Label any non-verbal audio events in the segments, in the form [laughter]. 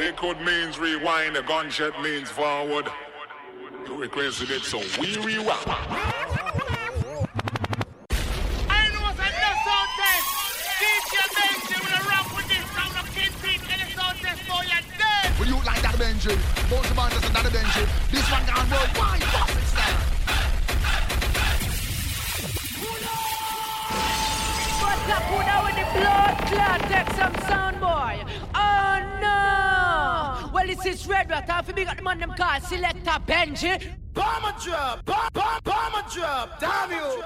Liquid means rewind, the gunshot means forward. You requested it, so we rewind. I know what I just saw test. DJ Benji. Both of us another Benji. This one gone worldwide. Fucking style. What's up, Puna with the blood clot? Take some sound, boy. Oh no! Well, this is Red Rat. Half a big at the man them call Selector Benji. Bomber drop, bomb, bomb, bomber drop. Damn you.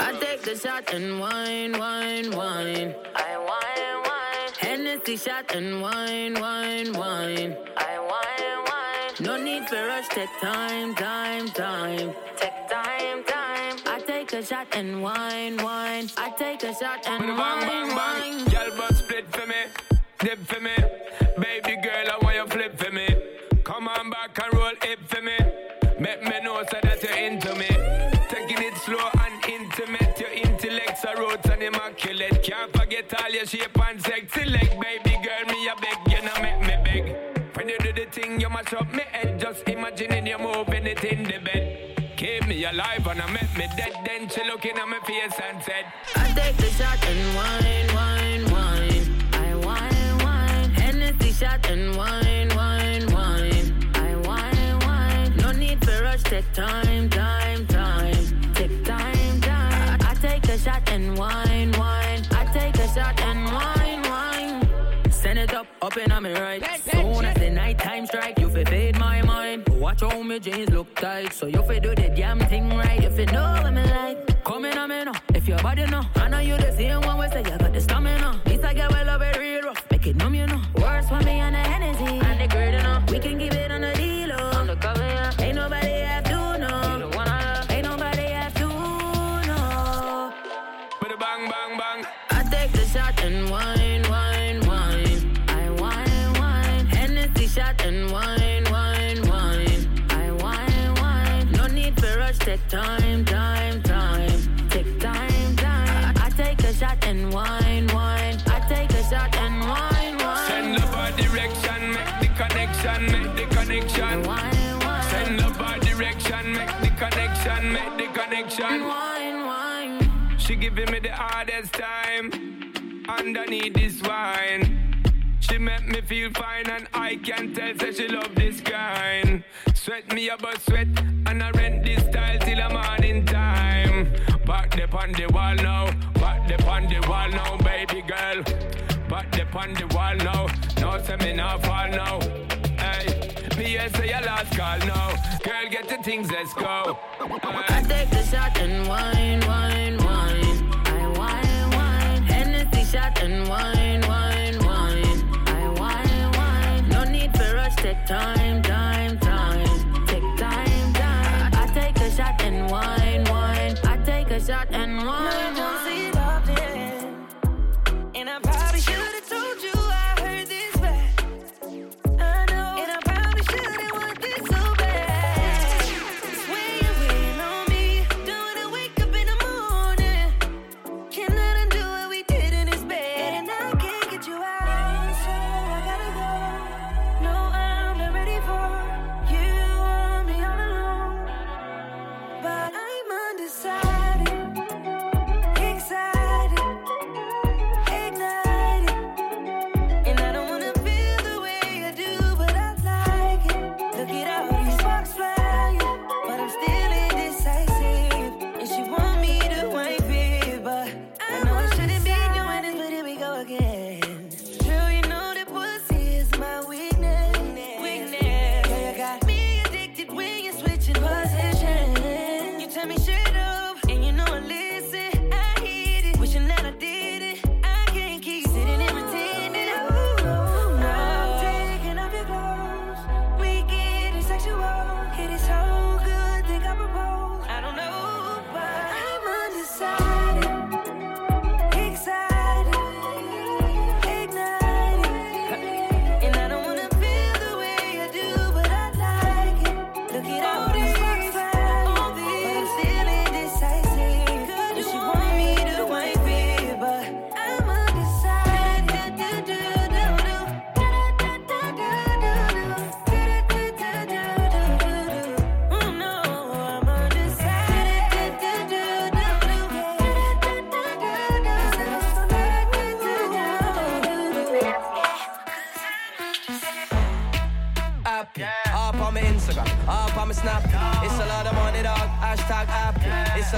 I take the shot and wine, wine, wine. I wine, wine. Hennessy shot and wine, wine, wine. I wine, wine. No need for rush, take time, time, time. Take a shot and wine, wine. I take a shot and wine, bang, bang, wine. bang. Y'all but split for me, dip for me. Baby girl, I want you flip for me. Come on back and roll hip for me. Make me know so that you're into me. Taking it slow and intimate. Your intellect's a roots and immaculate. Can't forget all your shape and sexy leg. Baby girl, me a beg, you know make me beg. When you do the thing, you mash up me head. Just imagining you moving it in the bed. Keep me alive and I make me dead. Then she looking at my face and said, I take the shot and wine, wine, wine. I wine, wine. Hennessy shot and wine, wine, wine. I wine, wine. No need for rush, take time, time, time. Take time, time. I, I take a shot and wine, wine. I take a shot and wine, wine. Send it up, up in on me right. Soon as Watch my jeans look tight, so you fi do the damn thing right. If you know what me like, come in me now. If your body know, I know you the same one. We say you got the stamina. This I get well over real rough, make it numb, you know. Time, time, time. Take time, time. I, I take a shot and wine, wine. I take a shot and wine, wine. Send love our direction, make the connection, make the connection. Wine, wine. Send love our direction, make the connection, make the connection. Wine, wine. She giving me the hardest time underneath this wine. She make me feel fine and I can tell say she love this kind. Sweat me about sweat and I rent this style till the morning time. Back the on the wall now, back the on the wall now, baby girl. Back the on the wall now, no say me not fall now. Hey, me say your last call now. Girl, get the things, let's go. I take the shot and wine, wine, wine. I wine, wine. Hennessy shot and wine, wine. Time,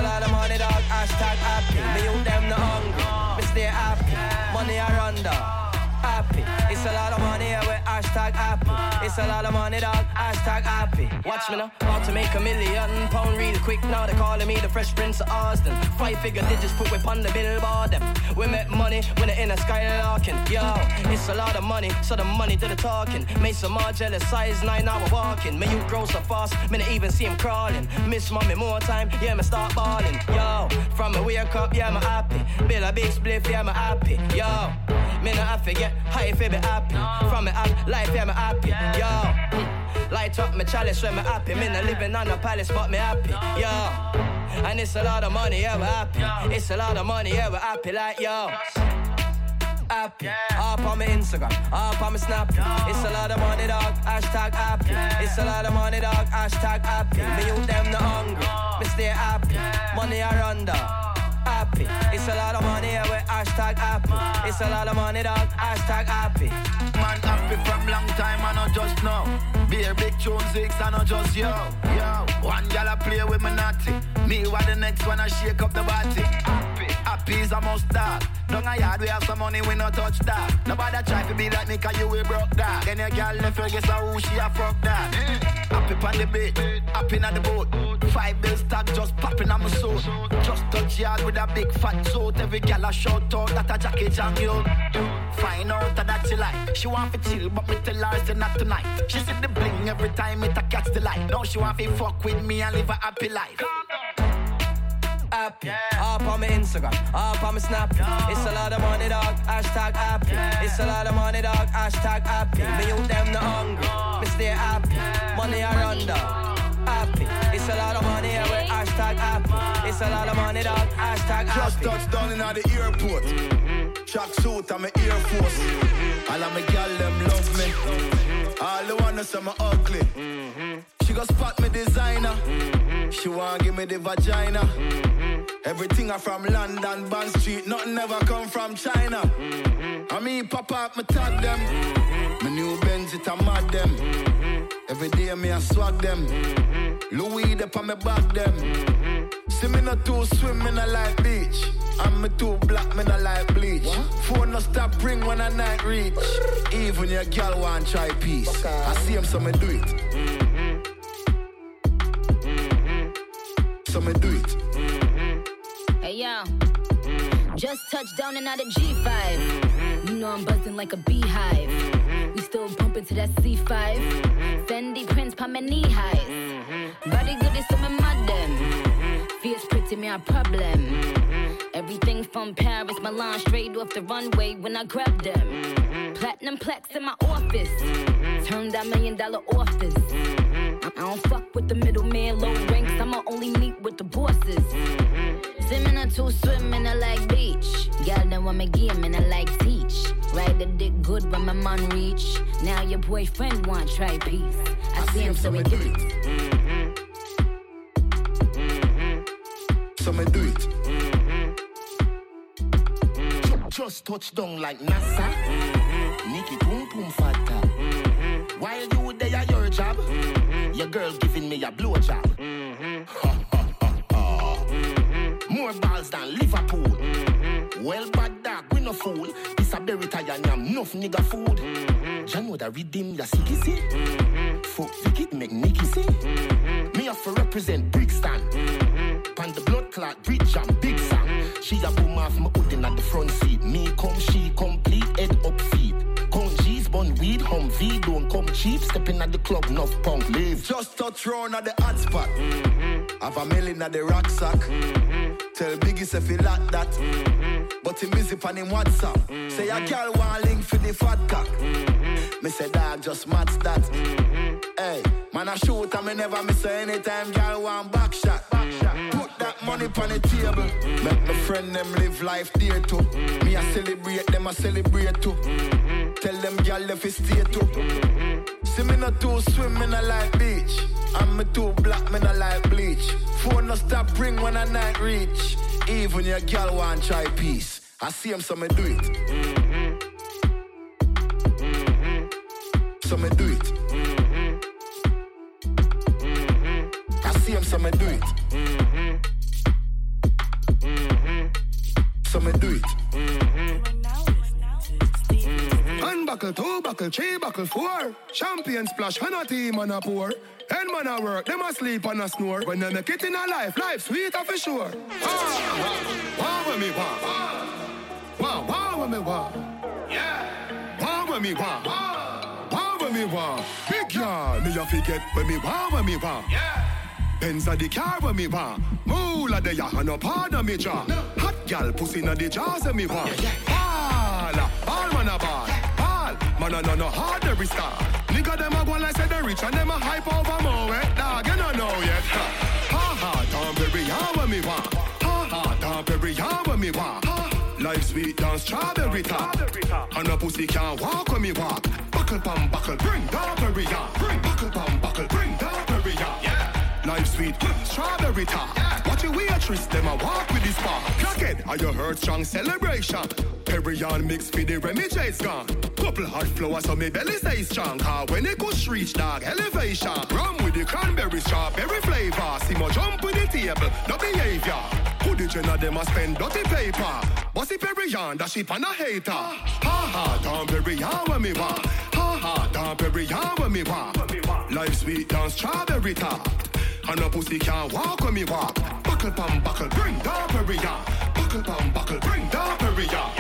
happy. It's a lot of money, dog, hashtag happy. Me you them the hungry, me stay happy. Money I run dog happy. It's a lot of money, yeah, we hashtag happy. It's a lot of money, dog, hashtag happy. Watch me now, to make a million pound real quick. Now they're calling me the Fresh Prince of Austin. Five figure digits put whip on the billboard. Them. We make money when they in a skylarking. Yo, it's a lot of money, so the money do the talking. Make some more jealous, size nine hour walking. Me you grow so fast, me not even see him crawling. Miss mommy more time, yeah, me start balling. Yo, from me wake up, yeah, me happy. Bill a big spliff, yeah, me happy. Yo, me not have to get high if be happy. From me up, life, yeah, me happy. Yo, light up my chalice when me happy. Me not living on a palace, but me happy. Yo, and it's a lot of money, yeah, we happy. It's a lot of money, yeah, we happy. Like yo. Happy, up on my Instagram, up on my Snap. It's a lot of money, dog. Hashtag happy. It's a lot of money, dog. Hashtag happy. Me you them the hungry. Me stay happy. Money I run dog happy. It's a lot of money, yeah, we hashtag happy. It's a lot of money, dog, hashtag happy. Man happy from long time, I not just know. Be a big tune six, I not just yo. Yo, one gal play with me naughty. Me what the next one I shake up the body. Happy, happy is a must dog. Down a yard we have some money, we no touch that. Nobody try to be like me, cause you we broke that. Any gal left, you guess who she a fuck that. Happy on the beat, happy on the boat. Five bills tag just popping on my soul. Just touch yard with a big fat suit. Every girl a shout out that a jacket and you. Find out that she like. She want to chill, but me tell her say not tonight. She see the bling every time it a catch the light. Now she want to fuck with me and live a happy life happy. Yeah. Up on my Instagram, up on my Snap. It's a lot of money, dog. Hashtag happy. Yeah. It's a lot of money, dog. Hashtag happy. Me you them the hungry. Me stay happy. Money I run dog. Happy. It's a lot of money, yeah, we hashtag happy. It's a lot of money, dog. Hashtag happy. Just touched down in the airport. Mm-hmm. Track suit, I'm an Air Force. Mm-hmm. All of my gal, them love me. Mm-hmm. All the wanna say me ugly. Mm-hmm. She go spot me designer. Mm-hmm. She want give me the vagina. Mm-hmm. Everything I from London, Bond Street. Nothing ever come from China. Mm-hmm. I mean, pop up, me tag them. Mm-hmm. My new Benz, it a mad them. Mm-hmm. Every day me I swag them. Mm-hmm. Louis, they on me back them. Mm-hmm. See me not too swim, me not like beach. I'm me too black, me not like bleach. What? Phone no stop ring when I night reach. Even your girl want try peace. Okay. I see him, so me do it. Mm-hmm. so me do it. Just touched down and out of G5. Mm-hmm. You know I'm buzzing like a beehive. Mm-hmm. We still bumping to that C5. Mm-hmm. Fendi prints, pa my knee highs. Mm-hmm. Body good is some madam. Fierce pretty me a problem. Everything from Paris, Milan, straight off the runway when I grab them. Platinum plex in my office. Turn that million dollar office. I don't fuck with the middleman, low ranks. I'ma only meet with the bosses. Mm-hmm. Swimming two swimming, I like beach. Girl, then want me game and I like teach. Ride the dick good when my man reach. Now your boyfriend want try peace. I, I see him so we do it. Mm-hmm. Mm-hmm. So me do it. Mm-hmm. Just touch down like NASA. Mm-hmm. Nikki boom boom fatta. Your girl giving me a blowjob. Mm-hmm. mm-hmm. [laughs] More balls than Liverpool. Mm-hmm. Well, bad dog, we no fool. This a berry and yam, enough nigga food. Mm-hmm. Jah know that redeem ya see see. Mm-hmm. Fuck Vicky make Nicky see. Mm-hmm. Me have to represent Brixton. Mm-hmm. Pan the blood clot bridge and big Sam. Mm-hmm. She a boom off my hoodin at the front seat. Me come, she complete head up feet. G's, bun weed, V don't come cheap. Stepping at the club, enough punk leave. Just touch round at the hot spot. Mm-hmm. Have a million at the rucksack. Mm-hmm. Tell Biggie if he like that. Mm-hmm. But he busy on him WhatsApp. Mm-hmm. Say a girl want link for the fat cock. Mm-hmm. Me say dog just match that. Mm-hmm. Hey, man I shoot and me never miss anytime girl want back shot. Back shot. Put that money on the table. Make my friend them live life dear too. Me I celebrate them I celebrate too. Mm-hmm. Tell them girl if it's stay too. See me not too swim, me not like beach. I'm me too black, me not like bleach. Phone no stop ring when I night reach. Even your girl want try peace. I see him, so me do it. Mm-hmm. so me do it. Mm-hmm. Mm-hmm. I see him, so me do it. Mm-hmm. Mm-hmm. So me do it. Mhm. Mhm. One buckle, two buckle, three buckle, four. Champion splash, and a team and a pour. And man a work, them a sleep and a snore. When they make it in a life, life sweet for sure. Ah, wah, wah, wah me wah. Wah, wah, me wah. Yeah. Wah, wah, me wah. When me wow. Big yard, me a forget when me wow, when me wow. Yeah. Benz a the car when me want. Moolah the ya and no part of me jaw. Hot gal pussy na the jaws of me want. Ball, ball man a ball, ball. Man a no no hard every star. Nigga them a go like say they rich and them a hype over more wet dog. You no know yet. Ha ha, ha Tom Perry ya when me want. Ha ha, Tom Perry ya when me want. Life sweet down strawberry top. And a pussy can't walk when me walk. Buckle pam buckle, bring Perry ya. Bring buckle pam buckle, bring Tom Perry ya. Life sweet, strawberry top. Watch your waitress, them a walk with this bar. Crackhead, are you heard strong celebration? Perry on mix for the Remy J's gone. Couple hot flowers so me belly stay strong. Car when it goes reach dog elevation. Rum with the cranberry strawberry flavor. See more jump with the table, no behavior. Who the gen of them a spend dirty paper? Bossy Perry on, that ship on a hater. Ha ha, Perry on when me want. Ha ha, Perry on when me want. Life sweet down strawberry top. And a pussy can't walk when me walk. Buckle pam buckle, bring down Perry on. Buckle pam buckle, bring down Perry on.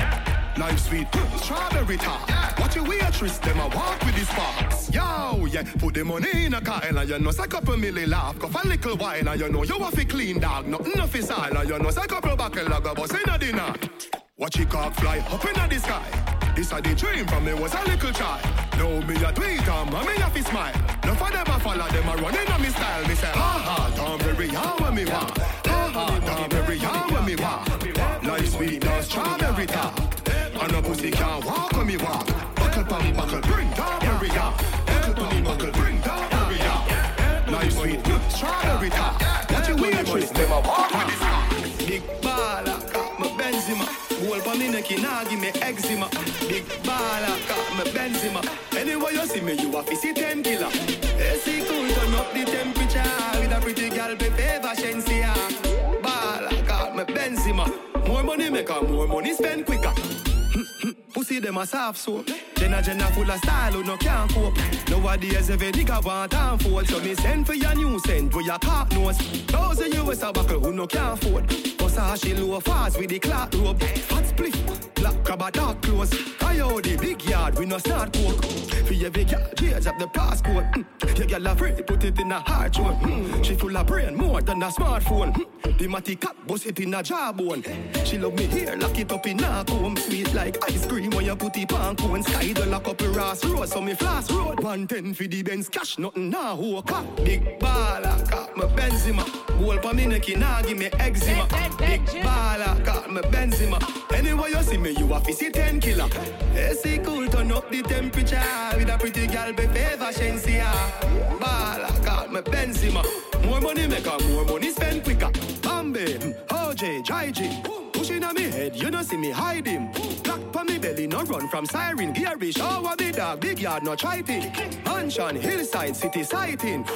Life sweet, strawberry top. Watch your waitress, them a walk with these sparks. Yo, yeah, put the money in a car and you know, say couple milli laugh. Go for a little while and you know, you have to clean dog. Nothing off his all and you know, say couple buckle log a bus in a dinner. Watch it cock fly up in the sky. This a the dream from me was a little child. Now me a tweet um, and me a fi smile. No for them a follow them a running on me style. Me say ha ha, don't very how when me want. Ha ha, don't very how when me want. Life sweet strawberry top. And a pussy can't walk when me walk. Buckle pam buckle, bring down on. Buckle pam buckle, bring down on. Life sweet, strawberry top. Watch your waitress, them a walk with this Big baller, got my Benzema. Gold pa me neck, nah give me eczema. Big baller, got my Benzema. Anyway you see me, you a see ten killer. AC cool, turn up the temperature with a pretty girl, Pepe Vashencia. Baller, got my Benzema. More money make her, more money spend quicker. Pussy them a soft soap. Jenna Jenna full of style who no can't cope. Nowadays every nigga want and fold. So me send for your new send for your cock nose. Thousand US a buckle who no can't afford. How she low fast with the clock rope. Fat spliff, black crab a dark clothes. Coyote big yard we no start coke. For every girl change up the passcode. Mm. Your girl afraid put it in a hard joint. Mm. She full of brain more than a smartphone. Mm. The matty cat bust it in a jawbone. She love me here lock it up in a comb. Sweet like ice cream when you put it on cone. Sky the lock up a Ross Road so me flash road. 110 for the Benz cash nothing now a cock. Big baller got me Benzema. Gold pa me neck nah give me eczema. Big baller got me Benzema. Anyway you see me you a fi see 10 killer. AC cool turn up the temperature with a pretty girl be favor Shensia. Baller got me Benzema. More money make her more money spend quicker. Mm, OJ, Jai G. Pushing on me head, you don't see me hide him. Black pa me belly, no run from siren. Gary, shower me dog, big yard, no try it. Mansion, hillside, city sighting.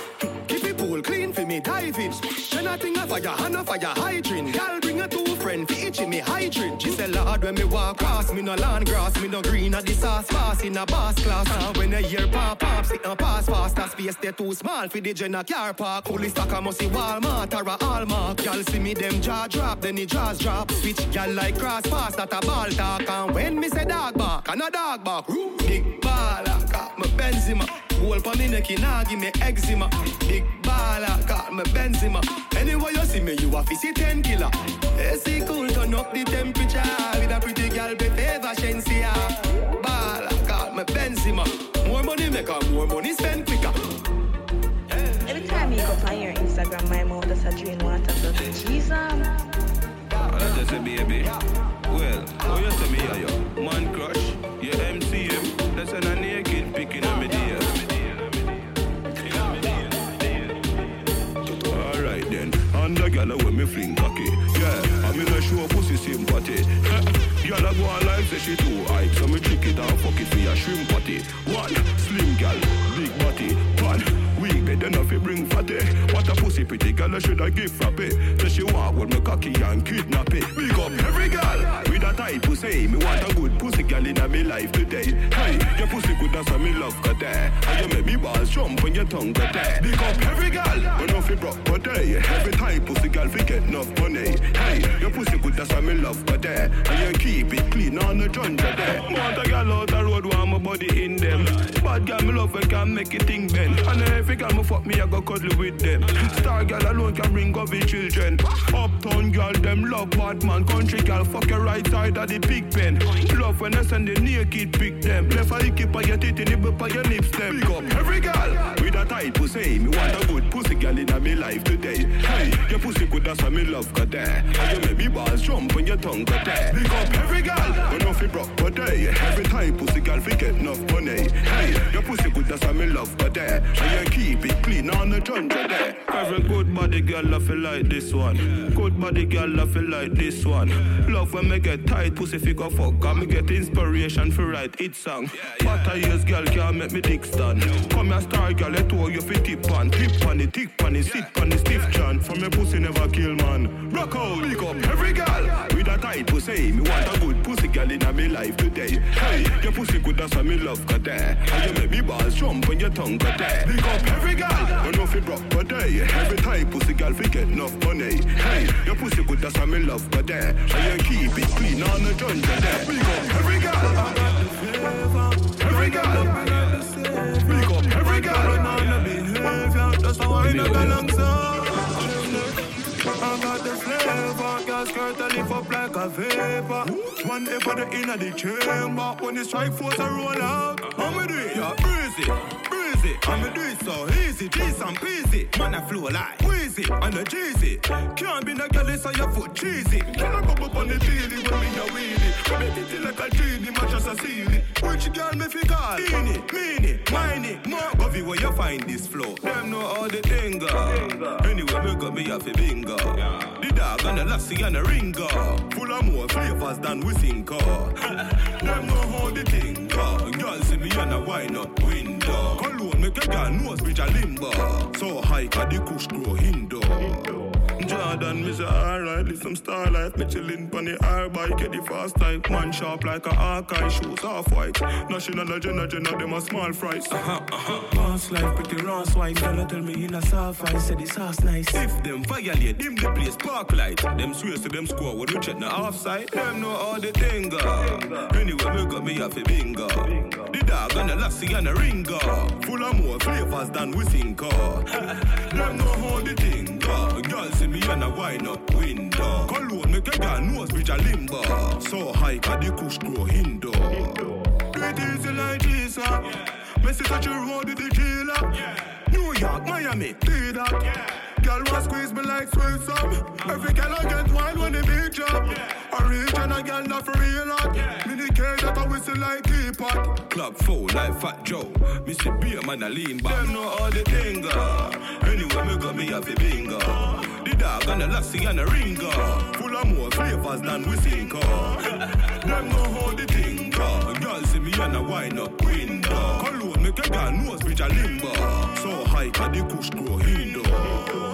Pool clean for me diving. Then I think of fire, hand of fire hydrant. Girl bring a two friend for each me hydrant. She say Lord when me walk past, me no land grass, me no green at the sauce pass in a boss class. And when I hear pop pop, sit and pass fast. That space they too small for the Jenna car park. Fully stock I must see Walmart or a Hallmark. Y'all see me them jaw drop, then the jaws drop. Switch y'all like cross pass that a ball talk. And when me say dog bark, and a dog bark. Big baller, got me Benzema. Gold pa me neck, nah give me eczema. Big baller, got me Benzema. Anyway you see me, you a fi see 10 killer. AC cool, turn up the temperature with a pretty girl be favor Shensia. Baller, got me Benzema. More money make her, more money spend quicker. Every time you go on your Instagram, my mouth does a drain water. So, Jesus. Oh, that's just a baby. ginger girl when me fling cocky. Yeah, I'm in a show pussy sympathy. [laughs] Girl I go online say she too hype, so me trick it and fuck it for a shrimp party. One slim girl, big body. One weak bed enough fi bring fatty. What a pussy pretty girl I should I give a frappy. Say she walk with me cocky and kidnap it. Big up every girl with a tight pussy. Me want a good pussy girl in me life today. Hey, your pussy good as me love got there. And you make me balls jump when your tongue got there. Big up every girl, enough fi broke but day fi get enough money. Hey, your pussy good, that's why me love got there. And you keep it clean on the jungle there. Want a gal out the road, want my body in them. Bad gal me love, when can make it thing bend. And every gal me fuck me, I go cuddle with them. Star gal alone can bring up his children. Uptown gal, them love bad man. Country gal, fuck your right side of the pig pen. Love when I send the naked pick them. Left lick up on your titty, nibble on your lips them. Big up every with a tight pussy. Me want a good pussy gal in my life today. Hey, your pussy good, why me love got there. And you make me balls jump when your tongue got there. Big up every when off you broke but day. Every time pussy gal fi get enough money. Hey, your pussy good, why me love got there. And you keep it clean on the jungle there. Every good body girl I feel like this one. Good body girl I feel like this one. Love when me get tight, pussy figure fuck. And me get inspiration for write it song. But a years girl can't make me dick stand. Come here star girl, let all you fit tip on. Tip on it, tick on it, sit on it, stiff chan. From your pussy never kill man. Rock out, big up every girl. With a tight pussy, me want a good pussy girl in my life today. Hey, your pussy good, why me love got there. And you make me balls jump when your tongue got there. Big up every girl. When off it broke but day. Every time pussy girl fi get enough money. Hey, your pussy good, why me love got there. And you keep it clean on the jungle there. Big up every girl. Every girl. Just a wine up alongside. I got the flavor, girl skirt a lift up like a vapor. One day for the inner the chamber, when the strike force a roll out. How me do it? Yeah, breezy, breezy. How me do it so easy, G's and peasy. Man I flow like wheezy, and a cheesy. Can't be no girl, so your foot cheesy. Can I go up on the daily when me a wheelie? When me titty like a genie, match as a ceiling. Which girl me fi call? Beanie, meanie, miney, more. Govy where you find this flow? Them know all the thing. Anyway, me got me off a bingo. The dog and the lassie and the ringer. Full of more flavors than we think. [laughs] Them know how the thing go. Girl see me and a wine up window. Make a girl nose bridge a limbo. So high ka the kush grow hindo. Jordan, me say alright, live some starlight. Me chillin' pon the air bike, get the fast type. Man sharp like a Archive shoes, half white. National agenda, agenda, them a small fries. Uh-huh, uh-huh. Boss life, pretty Ross white. Girl, tell me in a soft I said this house nice. If them violate, them the place park light. Them swear to them score when we check the offside. Them know all the thing go. Anyway, me got me off a bingo. The dog and the lassie and the ringer. Full of more flavors than we think of. [laughs] them know how the thing go. Girl see me and a wine up window. Cologne make a girl nose bridge a limbo. So high ka the kush grow hindo. Do it easy like this, uh. Messi touch your road with the killer. New York, Miami, do that. Girl want squeeze me like sweet up. Every girl I get wild when the beat drop. Original girl not for real hot. Mini cage that I whistle like teapot. Club full like Fat Joe. See beer man a lean back. Them know all the thing uh. go. Anyway, me got me a fi bingo. The dog and the lassie and the ringer. Full of more flavors than we think of. Uh. [laughs] Them know how the thing go. Uh, girl see me and a wine up window. Cologne make a girl nose bridge a limbo. So high ka the kush grow hindo.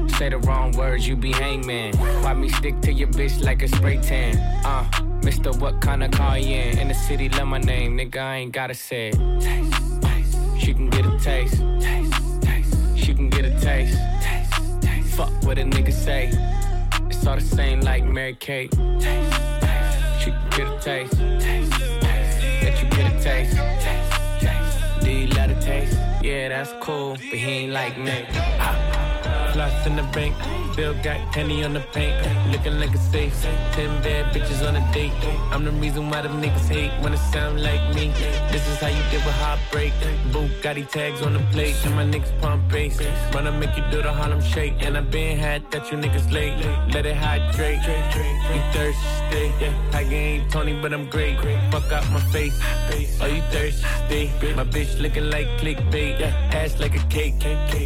Say the wrong words, you be hangman. Why me stick to your bitch like a spray tan? Uh, Mister, what kind of car you in? In the city, love my name, nigga, I ain't gotta say it. She can get a taste. She can get a taste. Fuck what a nigga say. It's all the same like Mary Kate. She can get a taste. Let you get a taste. Do you love a taste? Yeah, that's cool, but he ain't like me. Ah. Floss in the bank, still got candy on the paint. Looking like a safe. Ten bad bitches on a date. I'm the reason why them niggas hate when it sound like me. This is how you deal with heartbreak. Bugatti tags on the plate, and my niggas pump bass. Wanna make you do the Harlem shake, and I been had that you niggas late. Let it hydrate. You thirsty? I ain't Tony, but I'm great. Fuck out my face. Are you thirsty? My bitch looking like clickbait. Ass like a cake.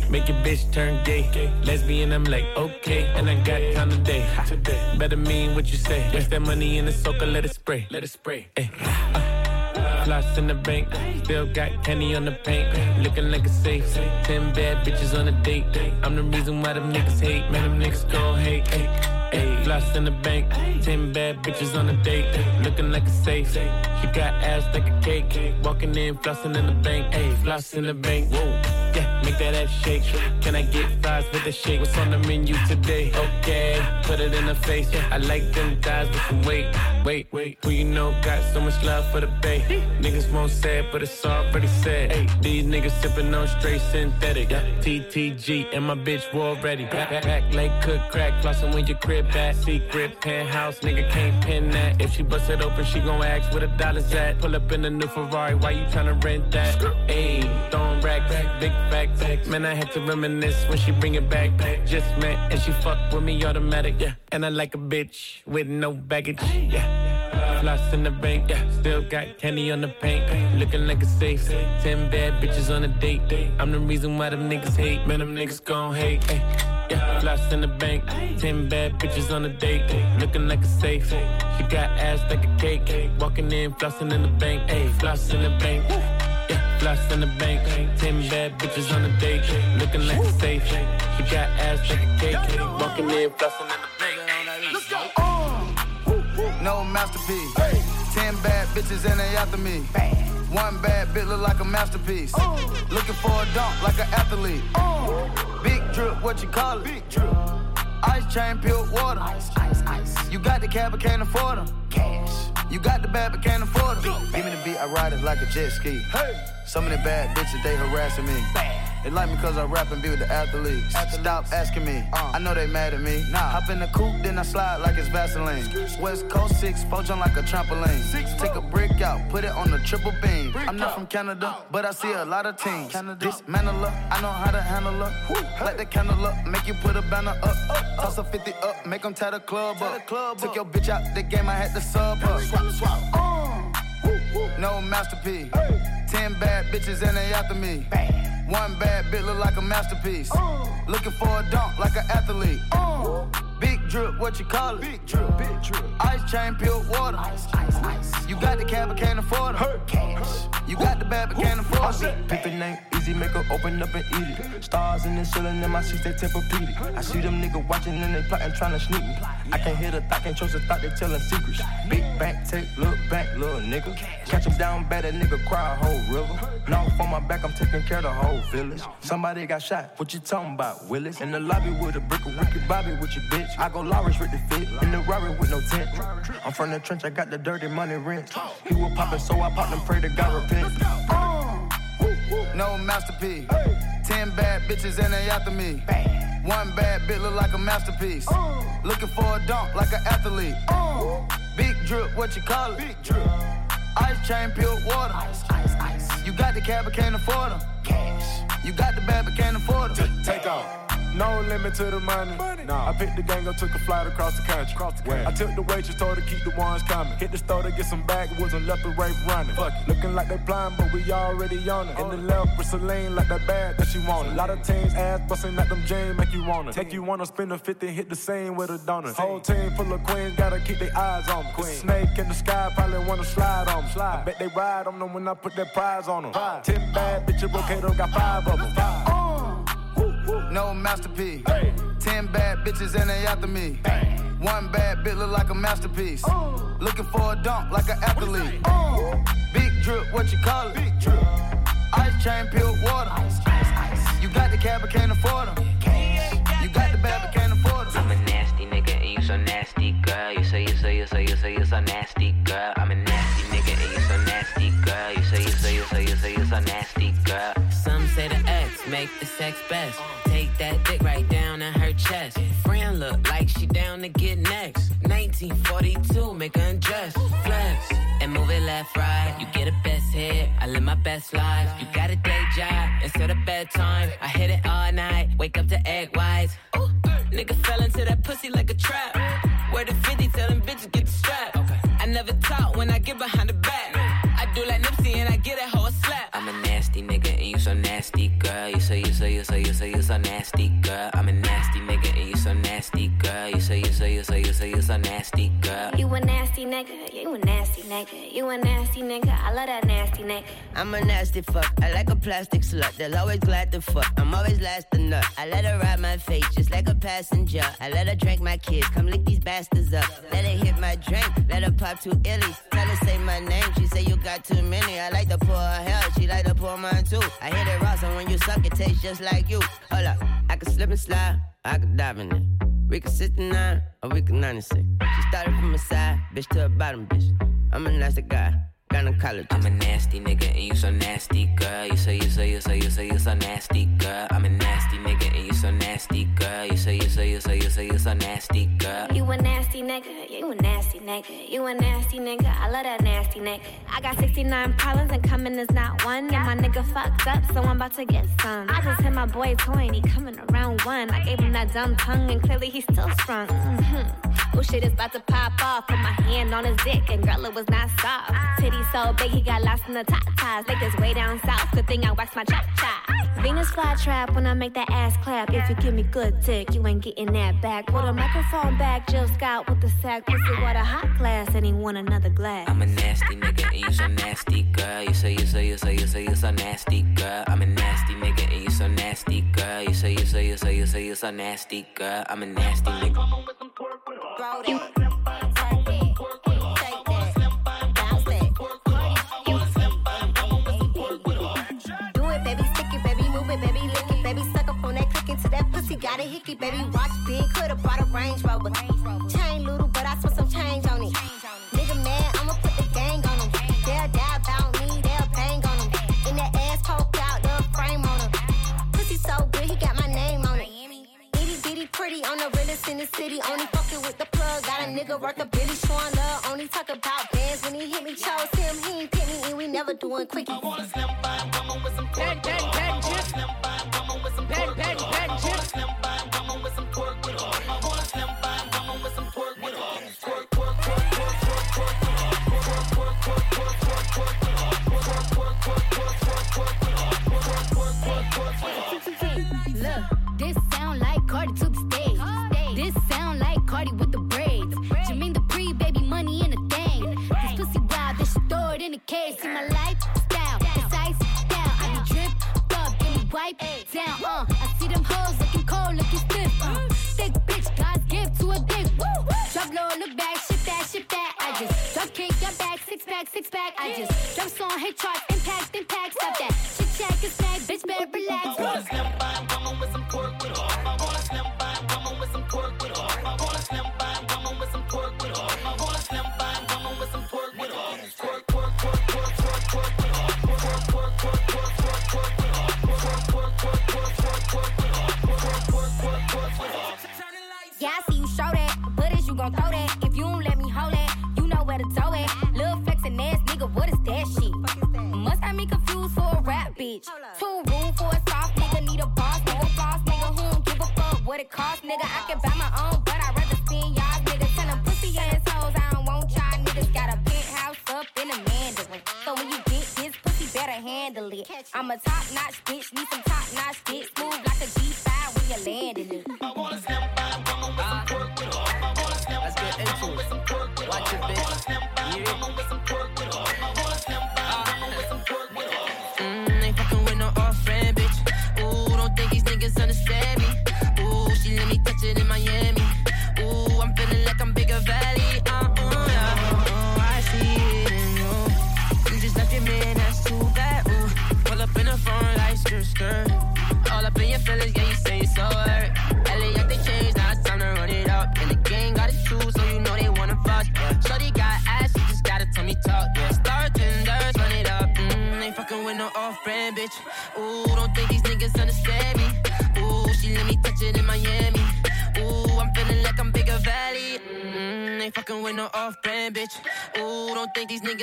Make your bitch turn gay. Lesbian, I'm like, okay. And I got time today. Better mean what you say. Waste that money in the soaker, let it spray. Let it spray. Ay. Uh, Floss in the bank, still got candy on the paint. Looking like a safe. Ten bad bitches on a date. I'm the reason why them niggas hate. Man, them niggas gon' hate. Floss in the bank, ten bad bitches on a date. Looking like a safe. She got ass like a cake. Walking in, flossing in the bank. Ay. Floss in the bank. Whoa. Make that ass shake. Can I get fries with the shake? What's on the menu today? Okay, put it in the face. I like them thighs with some weight. Wait, wait, who you know got so much love for the bay? Niggas won't say it, but it's already said. Hey, these niggas sipping on straight synthetic. TTG and my bitch war ready. Back, back, back like cook crack, flossing when your crib back. Secret penthouse, nigga can't pin that. If she bust it open, she gon' ask where the dollars at. Pull up in the new Ferrari, why you tryna rent that? Hey, throwing racks, big Man, I had to reminisce when she bring it back. Just met and she fuck with me automatic, yeah. And I like a bitch with no baggage, yeah. Floss in the bank, yeah. Still got candy on the paint, looking like a safe. Ten bad bitches on a date. I'm the reason why them niggas hate. Man, them niggas gon' hate. Ay. Yeah, floss in the bank, ten bad bitches on a date, looking like a safe. She got ass like a cake, walking in, flossing in the bank, eh. ayy, floss in the bank. Yeah, in the bank, ten bad bitches on a date, looking like a safe. She got ass like a cake, walking in, flossing in the bank. Let's go. Uh, no masterpiece. Hey. Ten bad bitches and they after me. One bad bit look like a masterpiece. Oh. Looking for a dunk like an athlete. Oh. Big drip, what you call it? Big drip. Ice chain, pure water. Ice, ice, ice. You got the cab, but can't afford them. Cash. You got the bad, but can't afford them. Give me the beat, I ride it like a jet ski. Hey. Some of the bad bitches, they harassing me. They like me cause I rap and be with the athletes. Stop asking me, I know they mad at me. Hop in the coupe, then I slide like it's Vaseline. West Coast 6, four jump like a trampoline. Six, Take a brick out, put it on the triple beam. I'm not from Canada, but I see a lot of teams. Canada. Dismantle her, I know how to handle her. Light the candle up, make you put a banner up. Toss a 50 up, make them tie the club up. Took your bitch out the game, I had to sub her. Swap, swap. No masterpiece. Ten bad bitches and they after me. One bad bit look like a masterpiece. Looking for a dunk like an athlete. Big drip, what you call it? Big drip, big drip. Ice chain, pure water. Ice, ice, ice. You got the cab, but can't afford it. Hurt cash. You got the bad, but can't afford it. The name, easy, make her open up and eat it. Stars in the ceiling in my seats, they Tempur-Pedic. I see them niggas watching and they plotting, trying to sneak me. I can't hear the thought, can't trust the thought, they telling secrets. Big bank, take, look back, little nigga. Catch him down bad, that nigga cry a whole river. Now for my back, I'm taking care of the whole village. Somebody got shot, what you talking about, Willis? In the lobby with a brick of Ricky Bobby with your bitch. I go Lawrence with the fit, in the Rari with no tent. I'm from the trench, I got the dirty money rent. He was popping, so I popped and pray to God repent. Uh. No masterpiece. Ten bad bitches and they after me. One bad bit look like a masterpiece. Uh. Looking for a dunk like an athlete. Uh. Big drip, what you call it? Big drip. Ice chain, pure water. Ice, ice, ice. You got the cab, but can't afford them. Cash. You got the bad, but can't afford them. Take off. No limit to the money. Nah, I picked the gang up, took a flight across the country. Across the country. I took the waitress, told her to keep the ones coming. Hit the store to get some backwoods and left the rape running. Fuck it. Looking like they blind, but we already on it. In the left with Celine, like that bag that she wanted. A lot of teams ass busting at them jeans, make you wanna. Take you wanna spend a 50, hit the scene with a donut. Whole team full of queens, gotta keep their eyes on them. Queen. Snake in the sky, probably wanna slide on them. Slide. I bet they ride on them when I put that prize on them. Ten bad bitches, Rocato got five of them. Five. No masterpiece. Ten bad bitches and they after me. One bad bit look like a masterpiece. Looking for a dunk like an athlete. Big drip, what you call it? Big drip. Ice chain, pure water. Ice, ice, ice. You got the cab, but can't afford them. You got the bad, but can't afford them. I'm a nasty nigga and you so nasty, girl. You say you say you say you say you so nasty, girl. I'm a nasty nigga and you so nasty, girl. You say you say you say you say you so nasty, girl. Some say the X, make the sex best. Down to get next. 1942, make her undress. Flex and move it left, right. You get a best hit, I live my best life. You got a day job instead of bedtime. I hit it all night, wake up to egg whites. Ooh, nigga fell into that pussy like a trap. Where the 50 tell them bitches get the strap. I never talk when I get behind the back. I do like Nipsey and I get a slap. I'm a nasty nigga and you so nasty, girl. You say you say you say you say you so nasty, girl. I'm a nasty girl. You say you say you say you say you so nasty, girl. You a nasty nigga, you a nasty nigga, you a nasty nigga, I love that nasty nigga. I'm a nasty fuck. I like a plastic slut. They'll always glad to fuck. I'm always last to nut. I let her ride my face just like a passenger. I let her drink my kids. Come lick these bastards up. Let her hit my drink. Let her pop two illies. Tell her say my name. She say you got too many. I like to pour her hell. She like to pour mine too. I hit it raw, so when you suck, it tastes just like you. Hold up. I can slip and slide. I can dive in it. We can 69 or we can 96. She started from the side, bitch to the bottom, bitch. I'm a nasty guy. Gynecologist. I'm a nasty nigga and you so nasty, girl. You say you say you say you say you so nasty, girl. I'm a nasty nigga and you so nasty, girl. You say you say you say you say you so nasty, girl. You a nasty nigga, you a nasty nigga, you a nasty nigga, I love that nasty nigga. I got 69 problems and coming is not one. And my nigga fucked up, so I'm about to get some. I just hit my boy toy and he coming around one. I gave him that dumb tongue and clearly he's still sprung. Mm-hmm. Oh shit is about to pop off. Put my hand on his dick and girl, it was not soft. Titty so big he got lost in the top ties. Like this way down south. Good thing I waxed my chop chop. Venus fly trap when I make that ass clap. If you give me good dick, you ain't getting that back. Put a microphone back, Jill Scott with the sack. Pussy what a hot class, and he want another glass. I'm a nasty nigga and you so nasty, girl. You say you say you say you say you so nasty, girl. I'm a nasty nigga and you so nasty, girl. You say you say you say you say you so nasty, girl. I'm a nasty nigga. Do into got a hickey, baby, watch big, coulda brought a Range Rover. Chain little, but I spent some change on it. Nigga mad, I'ma put the gang on him. They'll die about me, they'll bang on him. In that ass poke out, the frame on him. Pussy so good, he got my name on it. Itty bitty pretty on the realest in the city. Only fucking with the plug. Got a nigga worth a billy showing love. Only talk about bands when he hit me. Chose him, he ain't pick me, and we never doing quickie. I want a slim fine woman with some Pen, it in my lifestyle,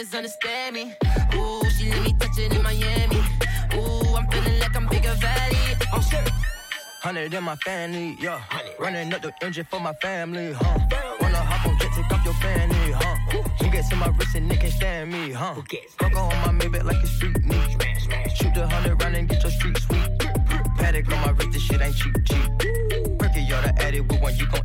niggas understand me. Ooh, she let me touch it in Miami. Ooh, I'm feeling like I'm bigger valley. Oh shit. Hundred in my family, yeah. Running up the engine for my family, huh? Wanna hop on jet, take off your fanny, huh? He gets in my wrist and they can't stand me, huh? Coco on my Maybach like it's street meat. Shoot the hundred round and get your street sweet. Patek on my wrist, this shit ain't cheap, cheap. Perky, y'all the addict with one you gon'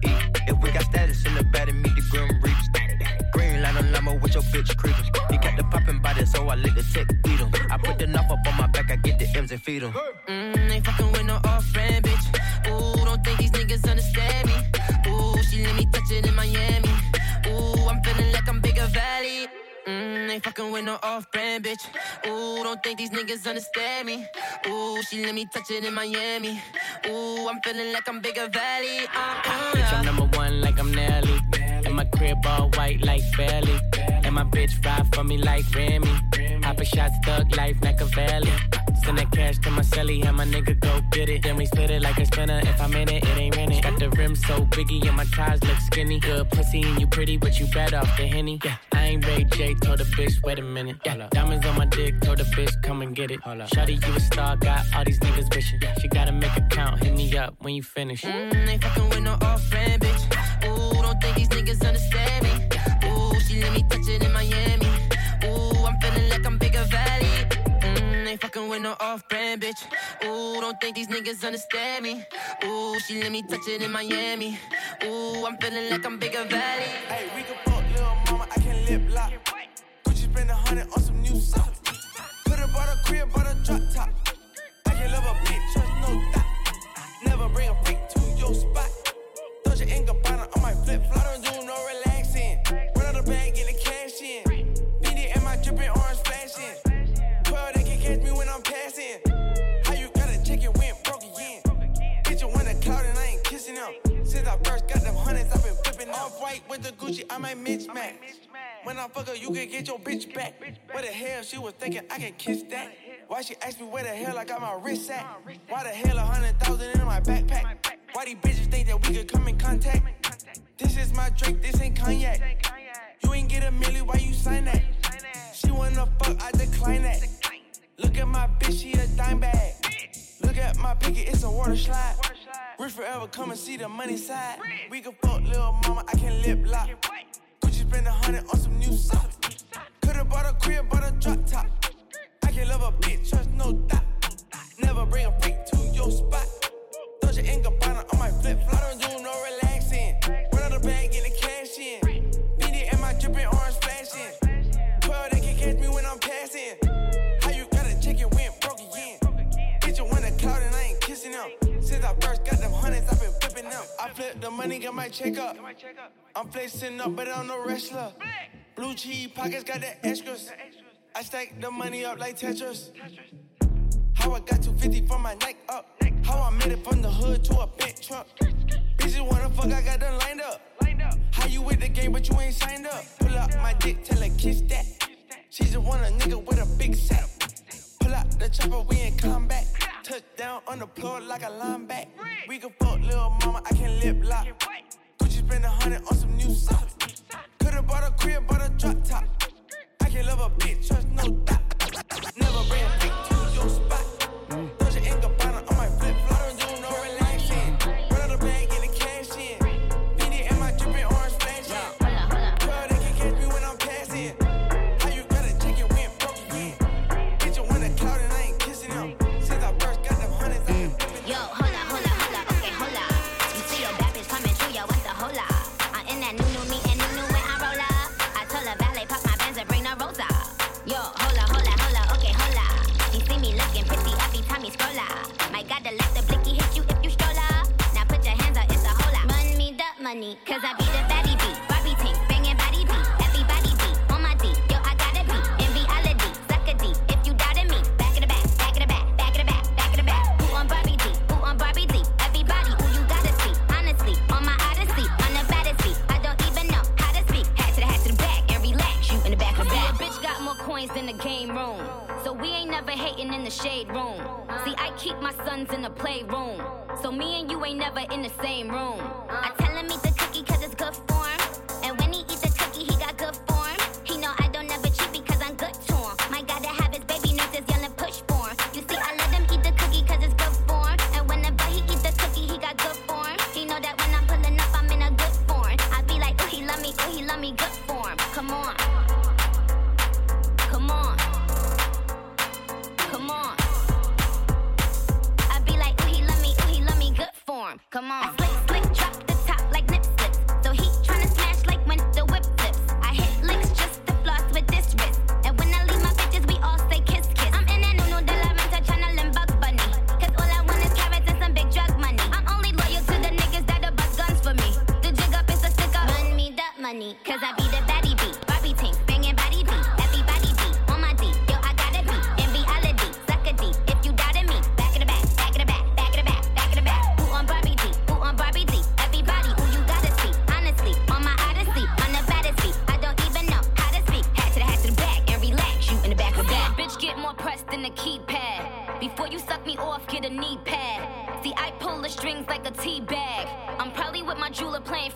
valley. Mm, ain't fucking with no off-brand bitch. Ooh, don't think these niggas understand me. Ooh, she let me touch it in Miami. Ooh, I'm feeling like I'm bigger valley. Uh, uh, Bitch, I'm number one like I'm Nelly. And my crib all white like Belly. And my bitch ride for me like Remy. Hopper shots, thug life, Machiavelli. Send that cash to my celly, and my nigga go get it. Then we split it like a spinner. If I'm in it, it ain't rented. Got the rim so biggie, and my ties look skinny. Good pussy, and you pretty, but you bad off the henny. Yeah, I ain't Ray J, told the bitch, wait a minute. Yeah, diamonds on my dick, told the bitch, come and get it. Shawty, you a star, got all these niggas wishing. She gotta make a count, hit me up when you finish. Mm, ain't fucking with no off-brand bitch. Ooh, don't think these niggas understand me. Ooh, she let me touch it in Miami. Ooh, I'm feeling like I'm bigger valley. Mm, ain't fucking with no off-brand bitch. Ooh, don't think these niggas understand me. Ooh, she let me touch it in Miami. Ooh, I'm feeling like I'm bigger valley. Hey, we can fuck little mama, I can lip lock. Gucci spend a hundred on some new socks. Put her bought crib, bought a drop top. I can love a bitch, no doubt. Never bring a freak to your spot. Dolce and Gabbana on my flip flop. I don't do no relaxing. Run out the bag, get the cash in. Beat it and my dripping orange flashing. Twelve, they can catch me when I'm passing. How you gotta check it when broke again? Bitch, you want a cloud and I ain't kissing them. Since I first got them hundreds, I've been flipping off white with the Gucci. I might mismatch. When I fuck her, you can get your bitch back. What the hell she was thinking I can kiss that? Why she ask me where the hell I got my wrist at? Why the hell a hundred thousand in my backpack? Why these bitches think that we could come in contact? This is my drink, this ain't cognac. You ain't get a milli, why you sign that? She wanna fuck, I decline that. Look at my bitch, she a dime bag. Look at my picket, it's a water slide. Rich forever, come and see the money side. We can fuck little mama, I can lip lock. Gucci spend a hundred on some new socks. Could've bought a crib, bought a drop top. I can love a bitch, trust no doubt. Never bring a freak to your spot. Dolce and Gabbana on my flip flop. I don't do no relaxing. Run out the bag, get the cash in. It and my dripping orange flashing. Twelve, they can catch me when I'm passing. How you gotta check it when broke again? Bitch, you want a cloud and I ain't kissing them. Since I first got them hundreds, I've been flipping them. I flip the money, got my check up. I'm flexing up, but I'm no wrestler. Blue cheese pockets got the extras. I stack the money up like Tetris. How I got 250 from my neck up. How I made it from the hood to a big truck. Bitches wanna fuck, I got them lined up. How you with the game, but you ain't signed up? Pull up my dick, tell her kiss that. She just want a nigga with a big setup. Pull out the chopper, we in combat. Touchdown on the floor like a lineback. We can fuck little mama, I can lip lock. Gucci spend a hundred on some new socks. Could've bought a crib, bought a drop top. I can love a bitch, trust no doubt. Never bring a strings like a tea bag. I'm probably with my jeweler playing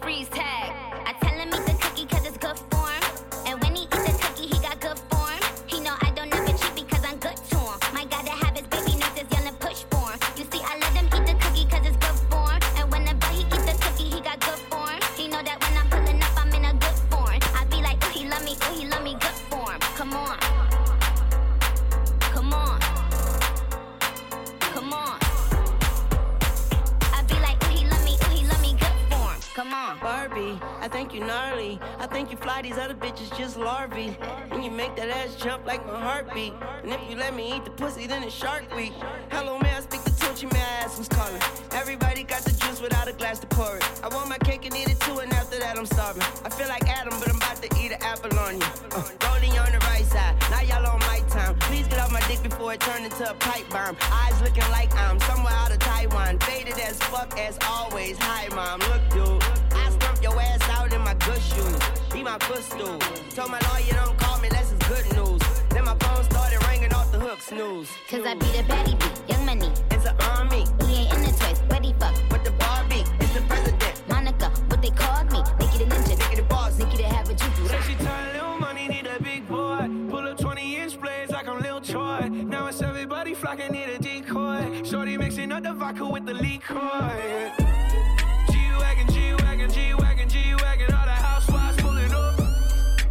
heartbeat. And if you let me eat the pussy, then it's Shark Week. Hello, may I speak to Tunechi? May I ask who's calling? Everybody got the juice without a glass to pour it. I want my cake and eat it too, and after that I'm starving. I feel like Adam, but I'm about to eat an apple on you. Uh, rolling on the right side, now y'all on my time. Please get off my dick before it turn into a pipe bomb. Eyes looking like I'm somewhere with the liquor. G-Wagon, G-Wagon, G-Wagon, G-Wagon. All the housewives pulling up.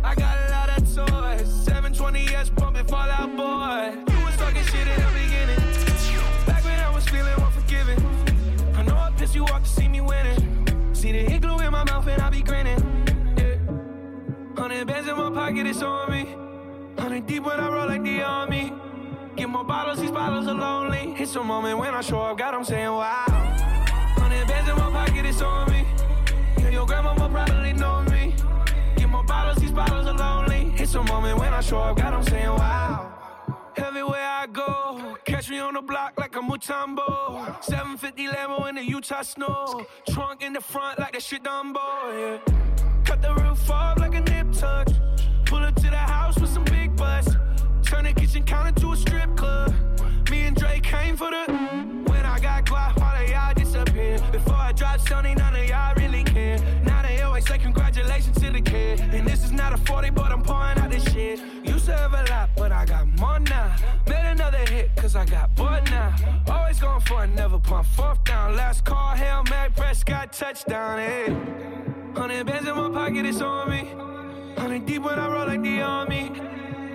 I got a lot of toys. 720S pumping Fall Out Boy. Was shit in the beginning. Back when I was. I know I pissed you off to see me winning. See the glue in my mouth and I be grinning. Yeah. Hundred bands in my pocket, it's on me. Hundred deep when I roll like the army. Get more bottles, these bottles are lonely. It's a moment when I show up, God, I'm saying wow. Hundred bands in my pocket, it's on me. Yeah, your grandma will probably know me. Get more bottles, these bottles are lonely. It's a moment when I show up, God, I'm saying wow. Everywhere I go, catch me on the block like a Mutombo. 750 Lambo in the Utah snow. Trunk in the front like that shit Dumbo, yeah. Cut the roof off like a nip tuck. Pull up to the house with some big butts. Turn the kitchen counter to a strip club. Me and Drake came for the. When I got all of y'all disappear. Before I dropped Sony, none of y'all really care. Now they always say congratulations to the kid. And this is not a 40, but I'm pouring out this shit. Used to have a lot, but I got more now. Made another hit, cause I got bored now. Always going for it, never pump fourth down. Last call, Hail Mary, Prescott, touchdown, hey. Hundred bands in my pocket, it's on me. Hundred deep when I roll like the army.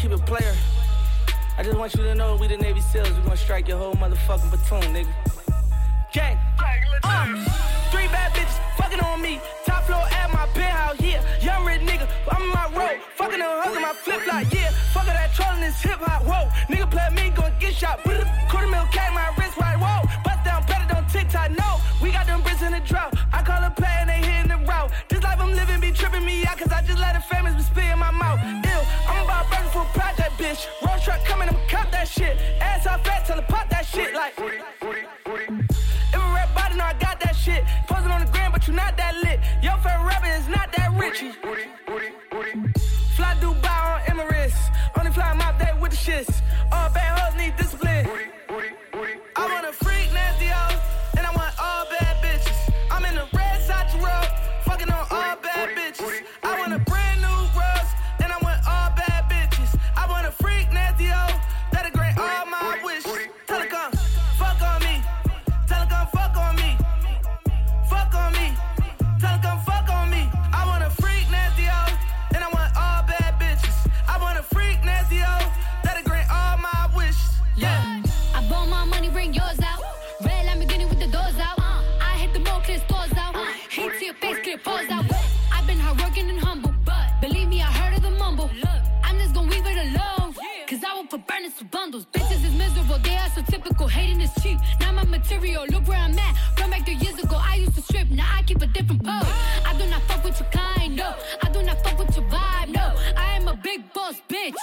I just want you to know we the Navy SEALs. We gonna strike your whole motherfucking platoon, nigga. Gang. Uh, three bad bitches fucking on me. Top floor at my penthouse, yeah. Young rich nigga, I'm in my road. Fucking on hugging my flip flop, yeah. Fucking that trolling this hip hop, whoa. Nigga play me, gon' get shot. Quarter mil K, my wrist right, whoa. Bust down better on TikTok, no. We got them bricks in the drought. Bitch. Road truck coming, I'ma cop that shit. Ass off fat, tell her pop that shit like. If a rap body, know I got that shit. Posing on the gram, but you not that lit. Your favorite rapper is not that rich. Fly Dubai on Emirates. Only fly my day with the shits. Typical. Hating is cheap. Now my material, look where I'm at. Run back three years ago, I used to strip, now I keep a different pose. I do not fuck with your kind, no. I do not fuck with your vibe, no. I am a big boss bitch.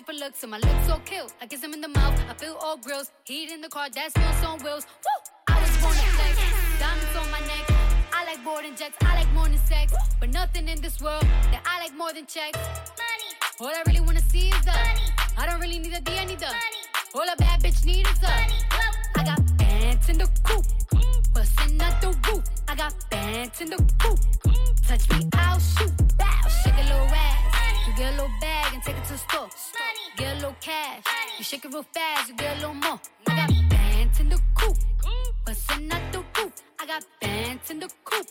10 different looks, and my lips so kill. I kiss him in the mouth, I feel all grills. Heat in the car, that's wheels on wheels. Woo! I was born to flex, diamonds on my neck. I like boarding jets, I like more than sex. But nothing in this world that I like more than checks. Money. All I really wanna see is the money. I don't really need a D, I need the money. All a bad bitch need is the money. I got bands in the coop, bustin' out the roof. I got bands in the coop. Touch me, I'll shoot. Bow, shake a little ass. You get a little bag and take it to the store. Get a little cash. You shake it real fast, you get a little more. I got bands in the coop, bustin' out the roof. I got bands in the coop,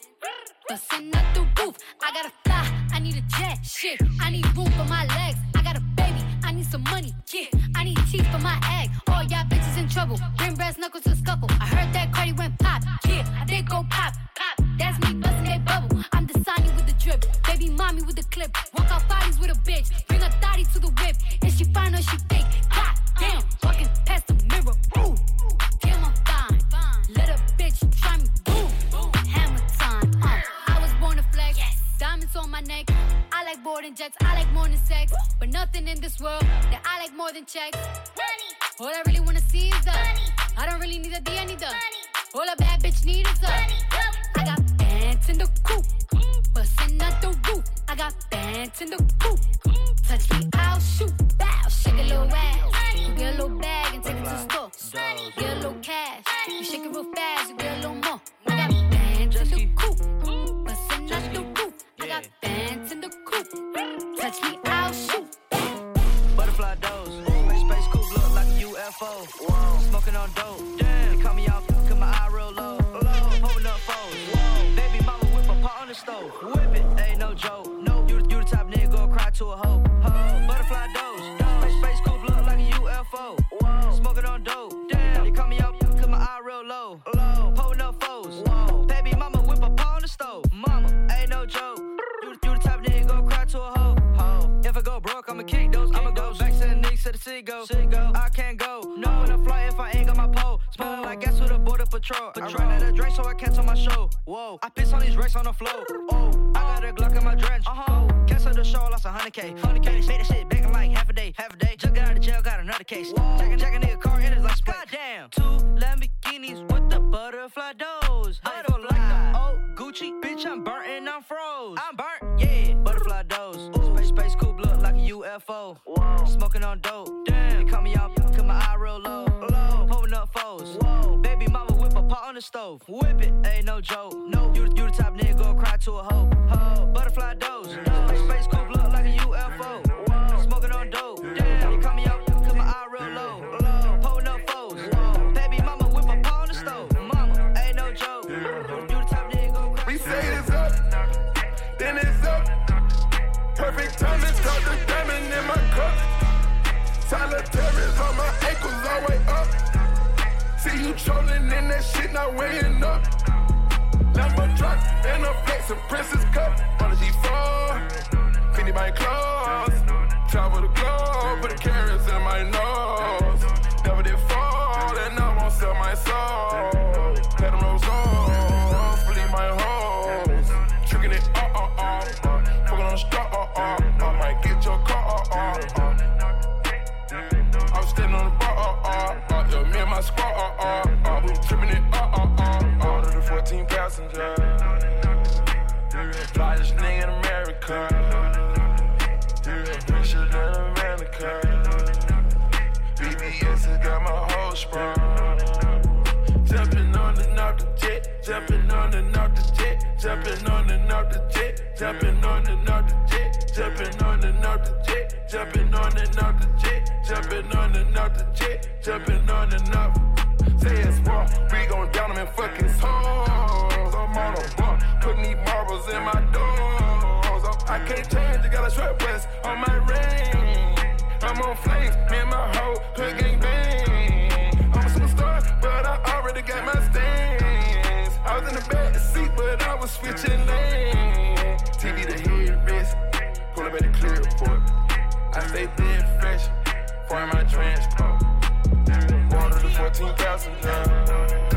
bustin' out the roof. I gotta fly, I need a jet. Shit, I need room for my legs. I got a baby, I need some money. Yeah, I need teeth for my egg. All y'all bitches in trouble. Bring brass knuckles to scuffle. I heard that Cardi went pop. Yeah, I did go pop. Pop. That's me Baby mommy with the clip. Walk out bodies with a bitch. Bring a thotty to the whip. Is she fine or she fake? God damn, walking past the mirror. Ooh, damn, I'm fine. Let a bitch try me. Boom, hammer time. Uh, I was born to flex. Diamonds on my neck. I like boarding jets. I like more than sex. But nothing in this world that I like more than checks. Money. All I really wanna see is the money. I don't really need a D, I need the money. All a bad bitch need is the money. I got bands in the coop, bustin' out the roof. I got bands in the coop. Touch me, I'll shoot. Bow, shake a little ass. Get a little bag and take it to the store. Get a little cash. You shake it real fast, you get a little more. I got bands in the coop, bustin' out the roof. I got bands in the coop. Touch me, I'll shoot. Butterfly doors. Space coupe look like a UFO. Smoking on dope. Damn. They call me out patrol. I ran out of drink, so I cancel my show. Whoa, I piss on these racks on the floor. Oh, I got a Glock in my drench. Uh huh. Cancel the show, lost hundred K. Hundred K, made that shit back in like half a day. Half a day. Just got out of jail, got another case. Jack, jack a nigga car in his like Goddamn. Two Lamborghinis with the butterfly doors. Butterfly. like the old Gucci, bitch. I'm burnt and I'm froze. I'm burnt, yeah. Butterfly doors. Space, space coupe like a UFO. Smoking on dope. Damn. They call me out, cause my eye real low. Low. Pulling up foes. Whoa. Baby mama whip a pot on the stove. Whip it, ain't no joke. No, you, you the type nigga go cry to a hoe. Ho. Butterfly. Space, space coupe look like a UFO. Tyler on my ankles all way up. See you trolling in that shit, not weighing up. Lambo truck and a flex and Princess cup on the G4. Fendi my clothes. Travel the globe, put the carrots in my nose. Never did fall, and I won't sell my soul. Let them rose off, flee my hoes. Tricking it, uh uh uh. Fucking on the straw, uh uh. Uh. Yo, me my squad, uh uh. uh. We tripping it, uh uh uh. uh. Order the 14 passenger. Flyest nigga in America. Richer than America. BBS has got my whole sprung. Jumping on and off the jet, jumping on and off the jet, jumping on and off the jet, jumping on and off the jet, jumping on and off the jet, jumping on and off the jet, jumping on and off the jet, jumping on and off. Say it's war, we gon' down them and fuck his hoes. I'm on a bump, putting these marbles in my doors. I'm- I can't change, I got a short press on my ring. I'm on flames, me and my hoe, hood gang bang. I'm a superstar, but I already got my stance. I was in the back seat, but I was switching lanes. TV the head wrist, pull up at the clear report. I stay dead fresh, for my transport. Water the 14 passenger.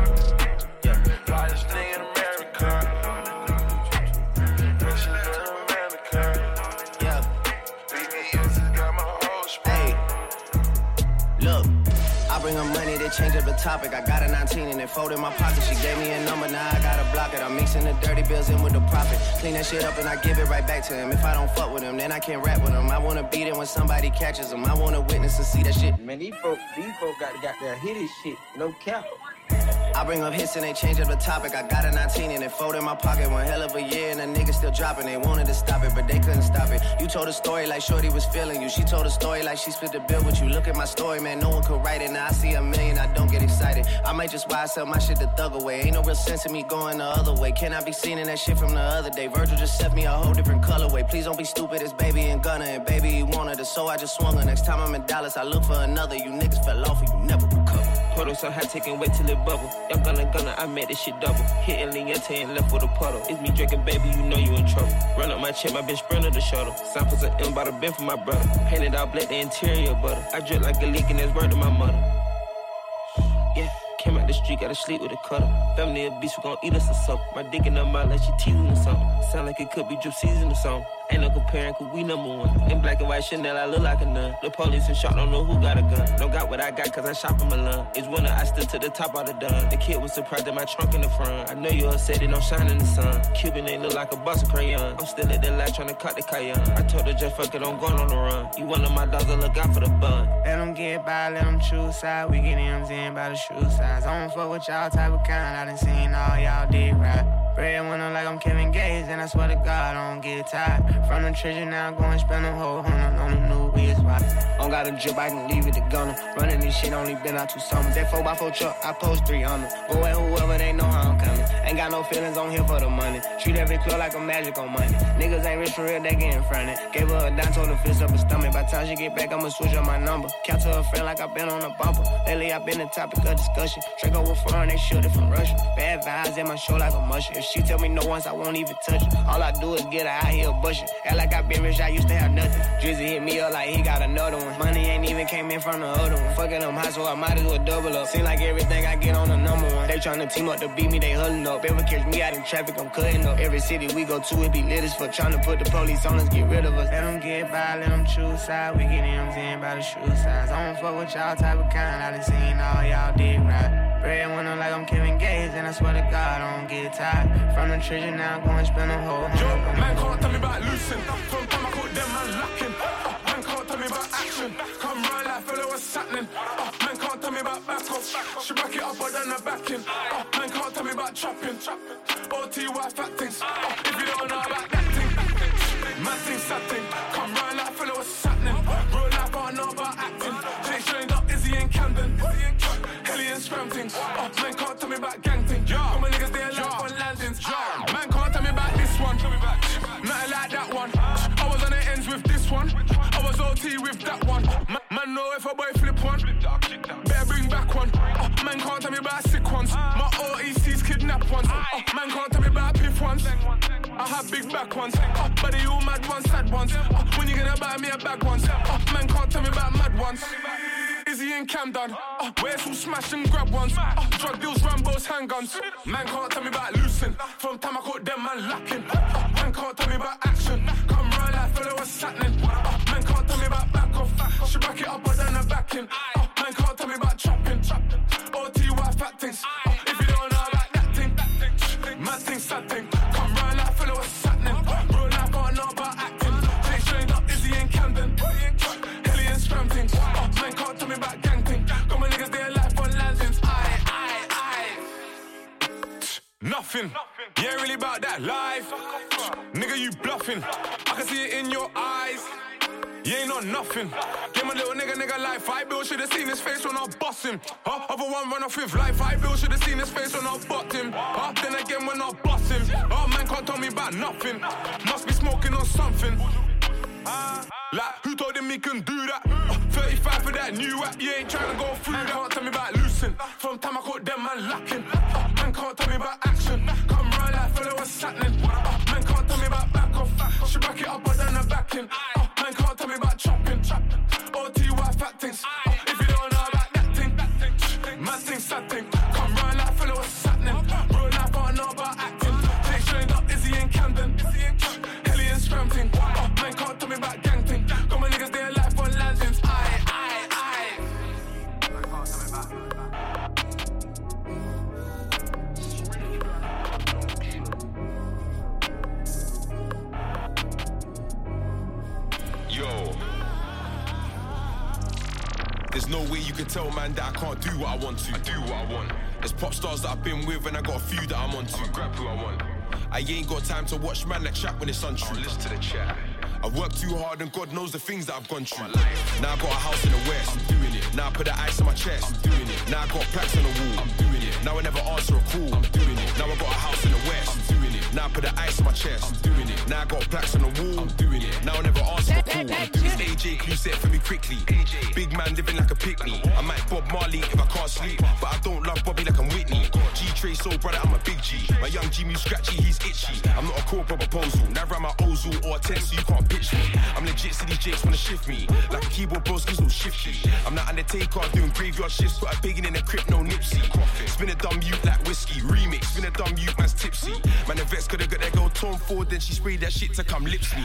Change up the topic. I got a 19 and it fold in my pocket. She gave me a number, now I gotta block it. I'm mixing the dirty bills in with the profit. Clean that shit up and I give it right back to him. If I don't fuck with him, then I can't rap with him. I wanna beat it when somebody catches him. I wanna witness and see that shit. Man, these folk, these folk got, got their hit shit. No cap. I bring up hits and they change up the topic. I got a 19 and it fold in my pocket. One hell of a year and the niggas still dropping. They wanted to stop it, but they couldn't stop it. You told a story like Shorty was feeling you. She told a story like she split the bill with you. Look at my story, man. No one could write it. Now I see a million, I don't get excited. I might just buy sell my shit the thug away. Ain't no real sense in me going the other way. Can I be seen in that shit from the other day? Virgil just set me a whole different colorway. Please don't be stupid. It's baby and Gunna and baby you wanted it, so I just swung her. Next time I'm in Dallas, I look for another. You niggas fell off and you never recover. Puddle so high, taking wait till it bubble. Young gunna gunna, I made this shit double. Hitting Lingette and left with a puddle. It's me drinking, baby, you know you in trouble. Run up my check, my bitch sprinter the shuttle. Samples of M by the bin for my brother. Painted all black, the interior butter. I drip like a leak and that's word to my mother. Yeah. Came out the street, gotta sleep with a cutter. Family of beast, we gon' eat us a something. My dick in her mouth like she teasing or something. Sound like it could be drip season or something. Ain't no comparing, cause we number one. In black and white Chanel, I look like a nun. The police and shot, don't know who got a gun. Don't got what I got, cause I shop in Milan. It's winter, I stood to the top of the dun. The kid was surprised at my trunk in the front. I know you upset, it don't shine in the sun. Cuban ain't look like a box of crayon. I'm still at the light trying to cut the cayenne. I told her just fuck it, I'm going on the run. You one of my dogs, I look out for the bun. Let them get by, let them choose side. We get M's in by the shoe size. I don't fuck with y'all type of kind. I done seen all y'all did right. Bread winner like I'm Kevin Gates, and I swear to God, I don't get tired. From the treasure now, I go and spend a whole hundred on the new biz. Why? Don't got a drip, I can leave it to Gunna. Running this shit only been out two summers. That 4x4 truck, I post three on. Go at whoever, they know how I'm coming. Ain't got no feelings on here for the money. Treat every club like a magic on money. Niggas ain't rich for real, they get in getting fronted. Gave her a dime, told her fist up her stomach. By the time she get back, I'ma switch up my number. Count to her friend like i been on a bumper. Lately, i been the topic of discussion. Draco with foreign, they shoot it from Russia. Bad vibes in my show like a musher. She tell me no once, I won't even touch her. All I do is get her out here bushing. Act like I been rich, I used to have nothing. Drizzy hit me up like he got another one. Money ain't even came in from the other one. Fucking them high, so I might as well double up. Seem like everything I get on the number one. They tryna team up to beat me, they huddling up. Ever catch me out in traffic, I'm cutting up. Every city we go to, it be lit as fuck. Tryna put the police on us, get rid of us. Let them get by, let them choose side. We get M's in by the shoe size. I don't fuck with y'all type of kind. I done seen all y'all did right. Bread winner like I'm Kevin Gates, and I swear to God, I don't get tired. From the treasure now, I'm going to spend a whole Yo, man can't tell me about loosen. From time I caught them, man lacking. Uh, man can't tell me about action. Come round like fellow, what's happening? Uh, man can't tell me about back off. She back it up, but then I back in. Uh, man can't tell me about trapping. OTY fat things. Uh, if you don't know about that thing, man thing, sad thing. Things. Uh, man can't tell me about gang thing. Come on, niggas, they alive on landings. Man can't tell me about this one. Nothing like that one. I was on the ends with this one. I was OT with that one. Man, man know if a boy flip one. Better bring back one. Uh, man can't tell me about sick ones. My OEC's kidnap ones. Uh, man can't tell me about piff ones. I have big back ones. Uh, but all mad ones, sad ones. Uh, when you gonna buy me a bag ones? Uh, man can't tell me about mad ones. Izzy in Camden. Uh, where's who smash and grab ones? Uh, drug deals, Rambos, handguns. Man can't tell me about loosen. From time I caught them, man lacking. Uh, man can't tell me about action. Come round like fellow, what's happening? Uh, man can't tell me about back off. She back it up, I back in. Uh, man can't tell me about trapping. OTY fat things. Uh, me my niggas landings. Aye, aye, aye. Nothing. You ain't really about that life. Nigga, you bluffing. I can see it in your eyes. You ain't on nothing. Give my little nigga, nigga life. I bill should've seen his face when I bust him. Huh? Other one run off with life. I bill should've seen his face when I bucked him. Huh? Then again when I bust him. Oh man can't tell me about nothing. Must be smoking on something. Like, who told him he can do that? Uh, 35 for that new app, you ain't trying to go through that. Can't tell me about loosen. From time I caught them, man lacking. Uh, man can't tell me about action. Come round like fellow, what's happening? Uh, man can't tell me about back off. She back it up, I back in. Uh, man can't tell me about chopping. OTY fat things. Uh, no way you can tell man that I can't do what I want to. I do what I want. There's pop stars that I've been with and I got a few that I'm on to. grab who I want. I ain't got time to watch man that chat when it's untrue. I listen to the chat. I've worked too hard and God knows the things that I've gone through. Now I got a house in the west. I'm doing it. Now I put the ice on my chest. I'm doing it. Now I got plaques on the wall. I'm doing it. Now I never answer a call. I'm doing it. Now I got a house in the west. I'm doing it. Now I put the ice on my chest. I'm doing it. Now I got plaques on the wall. I'm doing it. Now I never answer a call. I'm doing it. AJ Clue set for me quickly. Big man living like a picnic. I might Bob Marley if I can't sleep, but I don't love Bobby like I'm Whitney. G Trey soul brother, I'm a big G. My young Jimmy scratchy, he's itchy. I'm not a corporate proposal. Am I Ozil or a text, so you can't me. I'm legit, city jakes wanna shift me. Like a keyboard bros, cause no shifty. I'm not Undertaker, doing graveyard shifts, put a bigging in a crypt, no nipsey. Spin a dumb youth like whiskey. Remix, spin a dumb youth, man's tipsy. Man, the vets could've got that girl torn forward, then she sprayed that shit to come lips me.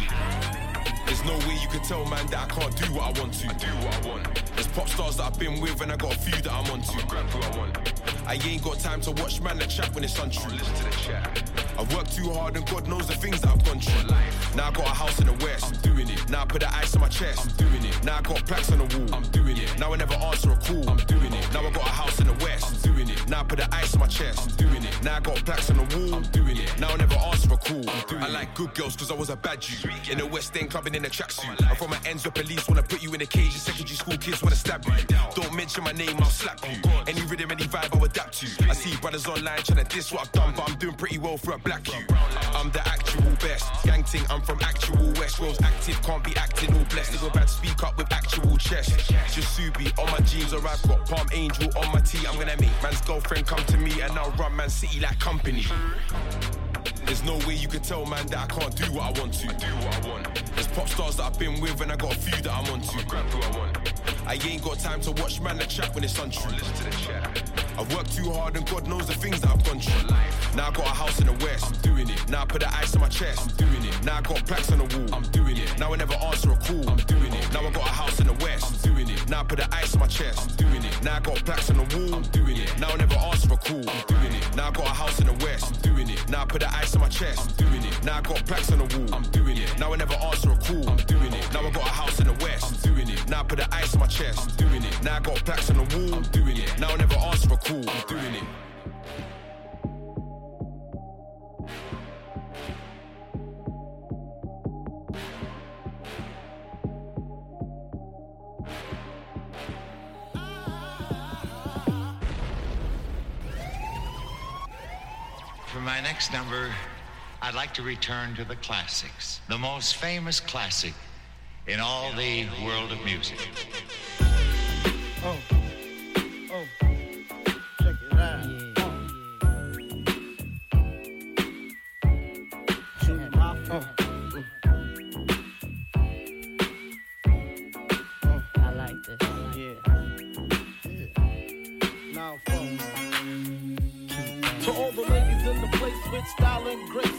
There's no way you can tell man that I can't do what I want to. do what I want. There's pop stars that I've been with and I got a few that I'm on to. grab who I want. I ain't got time to watch man that chat when it's untrue. listen to the chat. I've worked too hard and God knows the things that I've gone through. Now I got a house in the west. I'm doing it. Now I put the ice on my chest. I'm doing it. Now I got plaques on the wall. I'm doing it. Now I never answer a call. I'm doing it. Now I got a house in the west. I'm doing it. Now I put the ice on my chest. I'm doing it. Now I got plaques on the wall. I'm doing it. Now I never answer a call. I like good girls cause I was a bad Jew. In the West End clubbing in a tracksuit. I'm from an ends where police wanna put you in a cage. And secondary school kids wanna stab you. Don't mention my name, I'll slap you. Oh, Any vibe, I'll adapt to. I see brothers online trying to diss what I've done, but I'm doing pretty well for a black you. I'm the actual best. Gang ting, I'm from actual West. Rose active, can't be acting all blessed. Nigga bad speak up with actual chest. Just Ksubi on my jeans, or I've got Palm Angel on my tee. I'm gonna make man's girlfriend come to me, and I'll run Man City like company. There's no way you can tell man that I can't do what I want to. Do what I want. There's pop stars that I've been with, and I got a few that I'm on to. Grab who I want. I ain't got time to watch man that chat when it's untrue. listen to the chat. I've worked too hard and God knows the things that I've gone through. Now I got a house in the west. I'm doing it. Now I put the ice on my chest. I'm doing it. Now I got plaques on the wall. I'm doing it. Now I never answer a call. I'm doing it. Now I got a house in the west. I'm doing it. Now I put the ice on my chest. I'm doing it. Now I got plaques on the wall. I'm doing it. Now I never answer a call. I'm doing it. Now I got a house in the west. I'm doing it. Now I put the ice on my chest. I'm doing it. Now I got plaques on the wall. I'm doing it. Now I never answer a call. I'm doing it. Now I got a house in the west. I'm doing it. Now I put the ice on my chest. I'm doing it. Now I got plaques on the wall. I'm doing it. Now I never answer a call. I'm doing it. For my next number, I'd like to return to the classics, the most famous classic in all the world of music. Oh, style grace,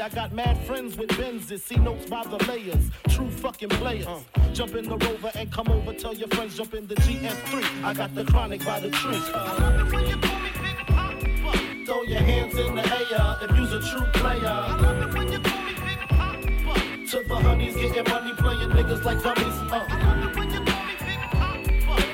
I got mad friends with Benzes. See notes by the layers. True fucking players. Jump in the rover and come over. Tell your friends jump in the GS3. I got the chronic by the tree. Throw your hands in the air if you's a true player. I love it when you call me Big Papa. To the honeys getting money, playing niggas like dummies. Uh. I love it when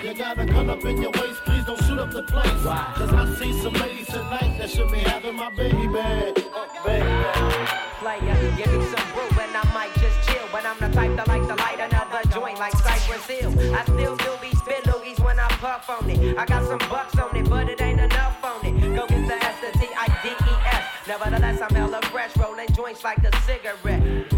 You got a gun up in your waist, please don't shoot up the place. Cause I see some ladies tonight that should be having my baby bag. Player, give me some brew and I might just chill. But I'm the type that like to light another joint like Cypress Hill. I still do be spit loogies when I puff on it. I got some bucks on it, but it ain't enough on it. Go get the S, the T, I, D, E, S. Nevertheless, I'm hella fresh, rolling joints like a cigarette.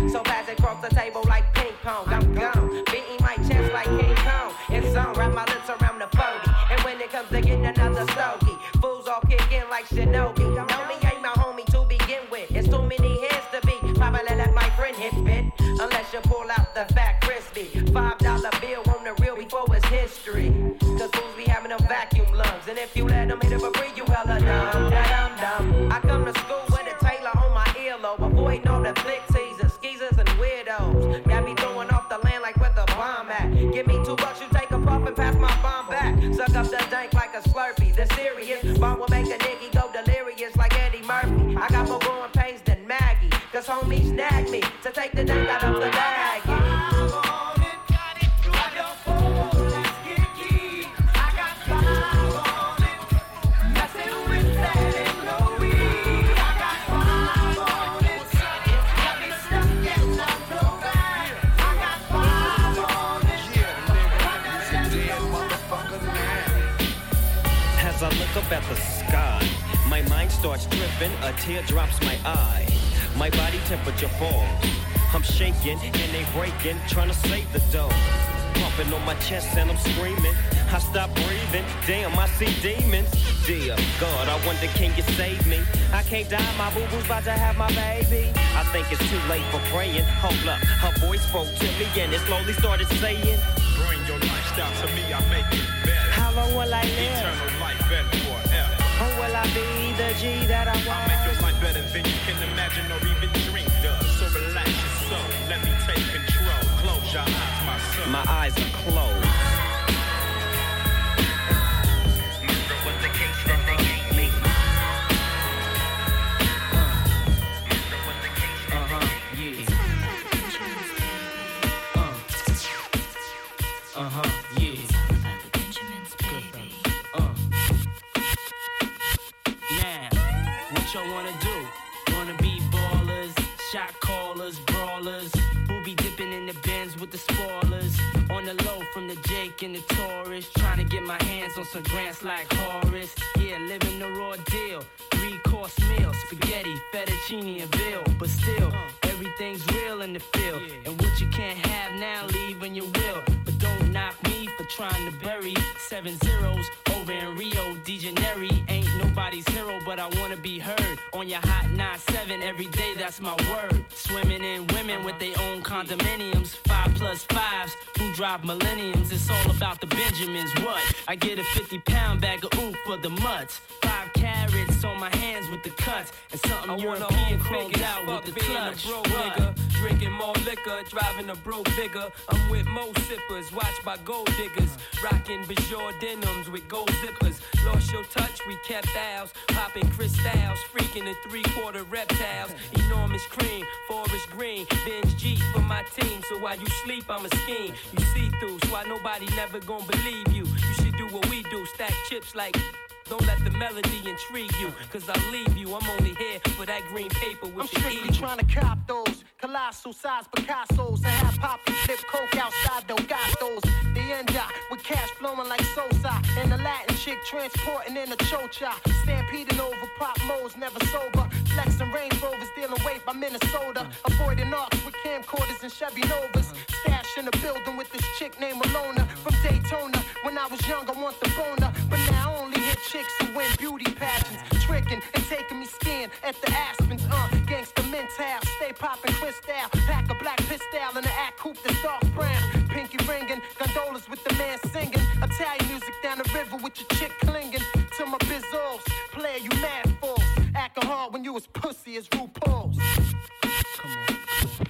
For free, you hella dumb. Da-dum dum. I come to school with a Taylor on my earlobe. Avoiding all the flick teasers, skeezers, and weirdos. Got me throwing off the land like where the bomb at. Give me two bucks, you take a puff and pass my bomb back. Suck up the dank like a slurpee. The serious bomb will make a nigga go delirious like Eddie Murphy. I got more growing pains than Maggie. Cause homies snag me to take the dank starts a tear drops my eye. My body temperature falls. I'm shaking and they breaking, trying to save the dough. Pumping on my chest and I'm screaming. I stop breathing, damn, I see demons. Dear God, I wonder can you save me? I can't die, my boo boo's about to have my baby. I think it's too late for praying. Hold up, her voice spoke to me and it slowly started saying, Bring your lifestyle to me, I make it better. How long will I live? Eternal life and forever. Or I be the G that I than you can imagine or even dream of. So relax your soul, let me take control. Close your eyes, my son. My eyes are closed. What y'all wanna do? Wanna be ballers, shot callers, brawlers, who be dipping in the bins with the spoilers. On the low from the Jake and the Taurus, trying to get my hands on some grants like Horace. Yeah, living the raw deal. Three course meal, spaghetti, fettuccine, and veal. But still, everything's real in the field. And what you can't have now, leave when you will. But don't knock me for trying to bury seven zeros over in Rio de Janeiro. Ain't nobody's hero, but I wanna be heard on your hot 9-7 every day. That's my word. Swimming in women with their own condominiums, five plus fives who drive millenniums. It's all about the Benjamins. What? I get a 50 pound bag of oof for the mutts. Five karats on my hands with the cuts, and something I European chromed out with the clutch. What? nigga. Drinking more liquor, driving a broke bigger. I'm with mo sippers, watched by gold diggers. Rocking Bajor denims with gold zippers. Lost your touch, we kept ours. Popping crystals, freaking the three quarter reptiles. Enormous cream, forest green. Benz G for my team, so while you sleep, I'm a scheme. You see through, so why nobody never gonna believe you. You should do what we do, stack chips like. Don't let the melody intrigue you, cause I'll leave you. I'm only here for that green paper with I'm strictly eagle. trying to cop those colossal size Picassos and have poppy flip coke outside don't got those. The end up with cash flowing like Sosa and the Latin chick transporting in a chocha. Stampeding over pop modes, never sober. Flexing Range Rovers, dealing weight by Minnesota. Avoiding arcs with camcorders and Chevy Novas. Stash in the building with this chick named Alona from Daytona. When I was young, I want the boner, but now I chicks who win beauty pageants. Tricking and taking me skin at the Aspens. Uh, gangsta mental, stay popping crystal. Pack a black pistol in the act coupe that's dark brown. Pinky ringing, gondolas with the man singing. Italian music down the river with your chick clinging to my bizzles. Player, you mad fools. Acting hard when you was pussy as RuPaul's. Something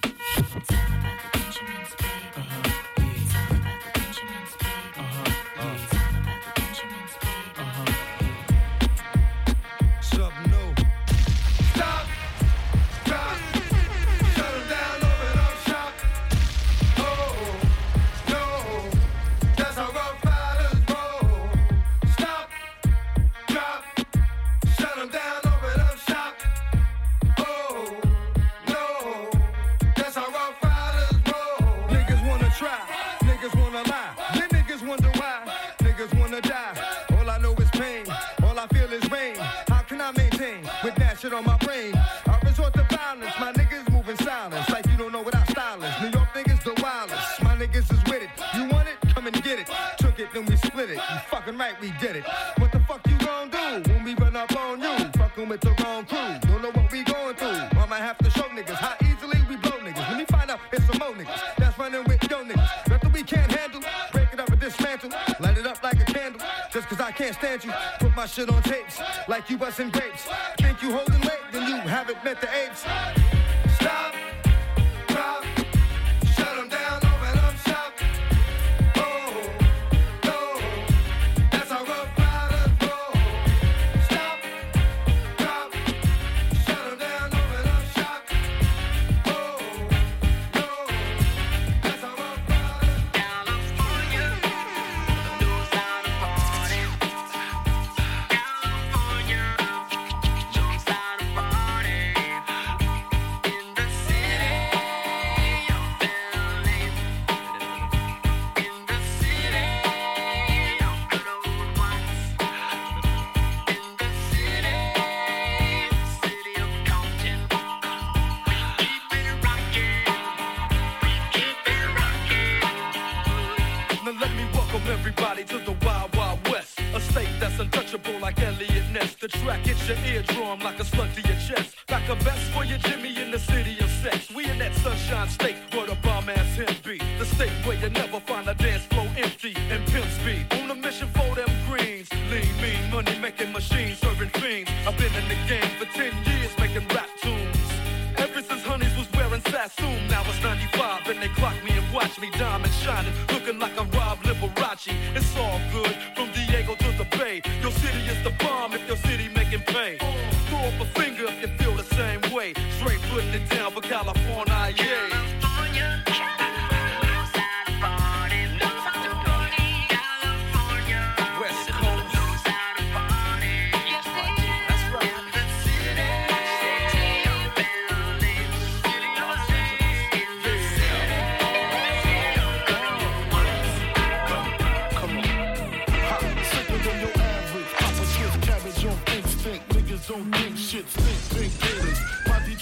we did it. What the fuck you gon' do when we run up on you? Fucking with the wrong crew. Don't know what we going through. I might have to show niggas how easily we blow niggas. When we find out it's some more niggas that's running with yo niggas. Nothing we can't handle. Break it up and dismantle. Light it up like a candle. Just cause I can't stand you. Put my shit on tapes like you busting grapes. Think you holding weight, then you haven't met the apes.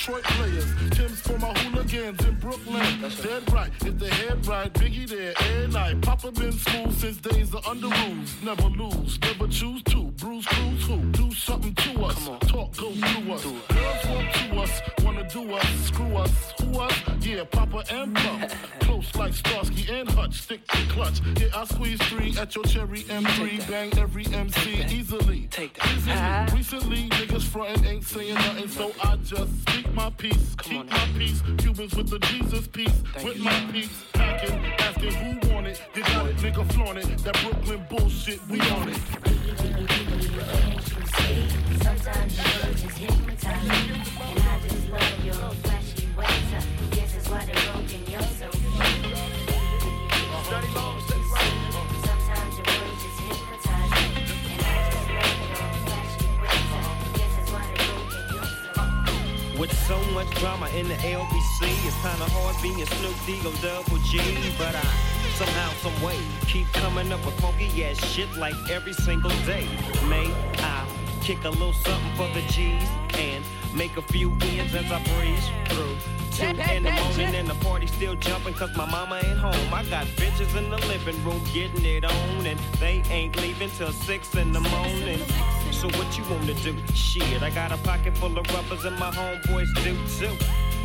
Detroit players. Tim's for my hooligans in Brooklyn. That's Dead right. If the head right, Biggie there every night. Papa been smooth since days of Underoos. Never lose. Never choose to. Bruise Cruise who? Do something to us. Talk go through us. Girls want to us. Wanna do us. Screw us. Who us? Yeah, Papa and Puff. [laughs] Close like Starsky and Hutch. Stick to clutch. Yeah, I squeeze three at your cherry M3. Bang every MC easily. Take that. Recently, niggas frontin' ain't saying nothing, so I just speak my peace. Keep my peace. Cubans with the Jesus piece. with my peace. Packing, asking who want it. You got it, nigga flaunt it. That Brooklyn bullshit, we on it. Sometimes your words just hypnotize me, and I just love your flashy ways. I guess that's why they're With so much drama in the LBC, it's kinda hard being Snoop D double G. But I somehow, some way, keep coming up with funky ass shit like every single day. May I kick a little something for the G's and make a few ends as I breeze through. Two in the morning and the party still jumping cause my mama ain't home. I got bitches in the living room getting it on and they ain't leaving till six in the morning. So what you wanna do? Shit, I got a pocket full of rubbers and my homeboys do too.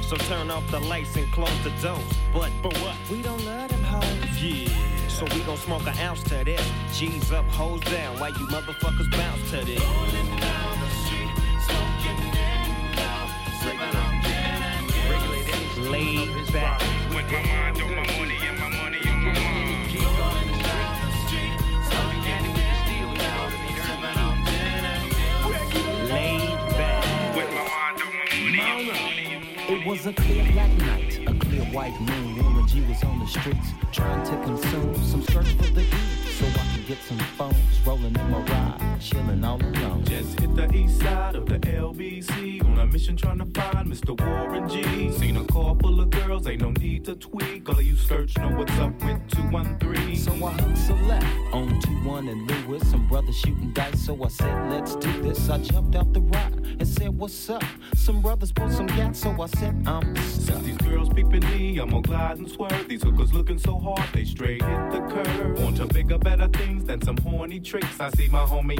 So turn off the lights and close the doors. But for what? We don't let them hoes. Yeah. So we gon' smoke an ounce to this. G's up, hoes down, while you motherfuckers bounce to this. Laid back. With my mind on my money and my money on my mind. Laid back. With my mind on my money and my money. It was a clear black night, a clear white moon. G was on the streets trying to consume some search for the E, so I could get some phones rolling in my ride, chilling all alone. Just hit the east side of the LBC on a mission trying to find Mr. Warren G. Seen a car full of girls, ain't no need to tweak. All of you search know what's up with 213. So I hooked a left on 2-1 and Lewis. Some brothers shooting dice, so I said, let's do this. I jumped out the rock and said, what's up? Some brothers pulled some gas, so I said, I'm stuck. These girls peeping me, I'm gonna glide and swerve. These hookers looking so hard, they straight hit the curve. Want to bigger, better things than some horny tricks. I see my homie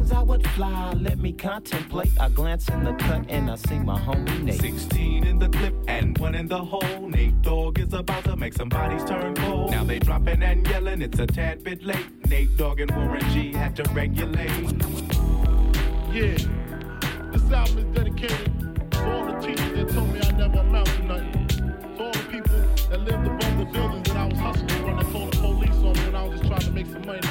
I would fly. Let me contemplate. I glance in the cut and I see my homie Nate. 16 in the clip and one in the hole. Nate Dogg is about to make some bodies turn cold. Now they dropping and yelling, it's a tad bit late. Nate Dogg and Warren G had to regulate. Yeah, this album is dedicated to all the teachers that told me I never amount to nothing. To all the people that lived above the buildings that I was hustling from that called the police on me when I was just trying to make some money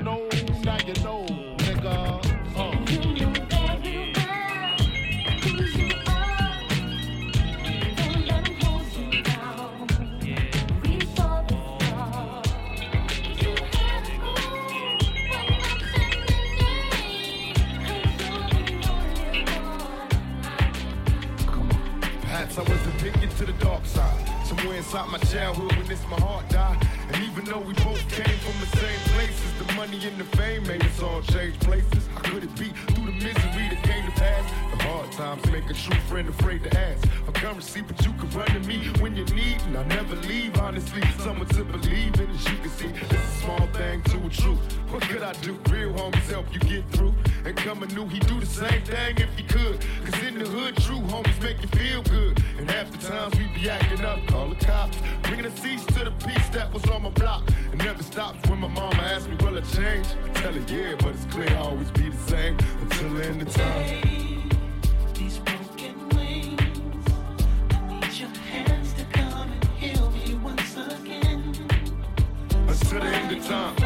Inside my childhood when this my heart died. And even though we both came from the same places, the money and the fame made us all change places. How could it be The hard times make a true friend afraid to ask for currency, but you can run to me when you need, and I never leave. Honestly, someone to believe in, as you can see, is a small thing to a truth. What could I do? Real homies help you get through. And coming new, he do the same thing if he could. Cause in the hood, true homies make you feel good. And half the times we be acting up, call the cops. Bringing a cease to the peace that was on my block. It never stops when my mama asks me, will I change? I tell her, yeah, but it's clear I'll always be the same until the end of time. Time.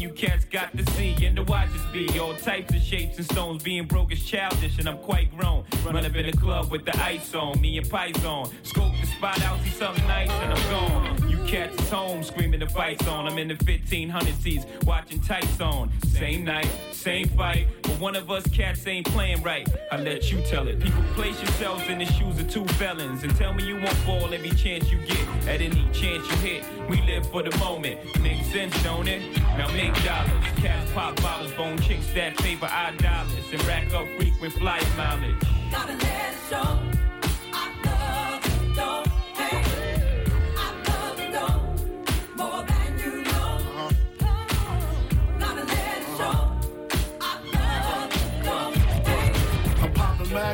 You cats got to see and to watch us be. All types of shapes and stones, being broke is childish and I'm quite grown. Run up in the club with the ice on, me and Python. Scope the spot out, see something nice and I'm gone. You cats is home screaming the fights on. I'm in the 1500 seats watching tights on. Same night, same fight, one of us cats ain't playing right. I let you tell it. People place yourselves in the shoes of two felons and tell me you won't fall every chance you get. At any chance you hit, we live for the moment. Makes sense, don't it? Now make dollars. Cats pop bottles, bone chicks that favor our dollars and rack up frequent flyer mileage. Gotta let it show.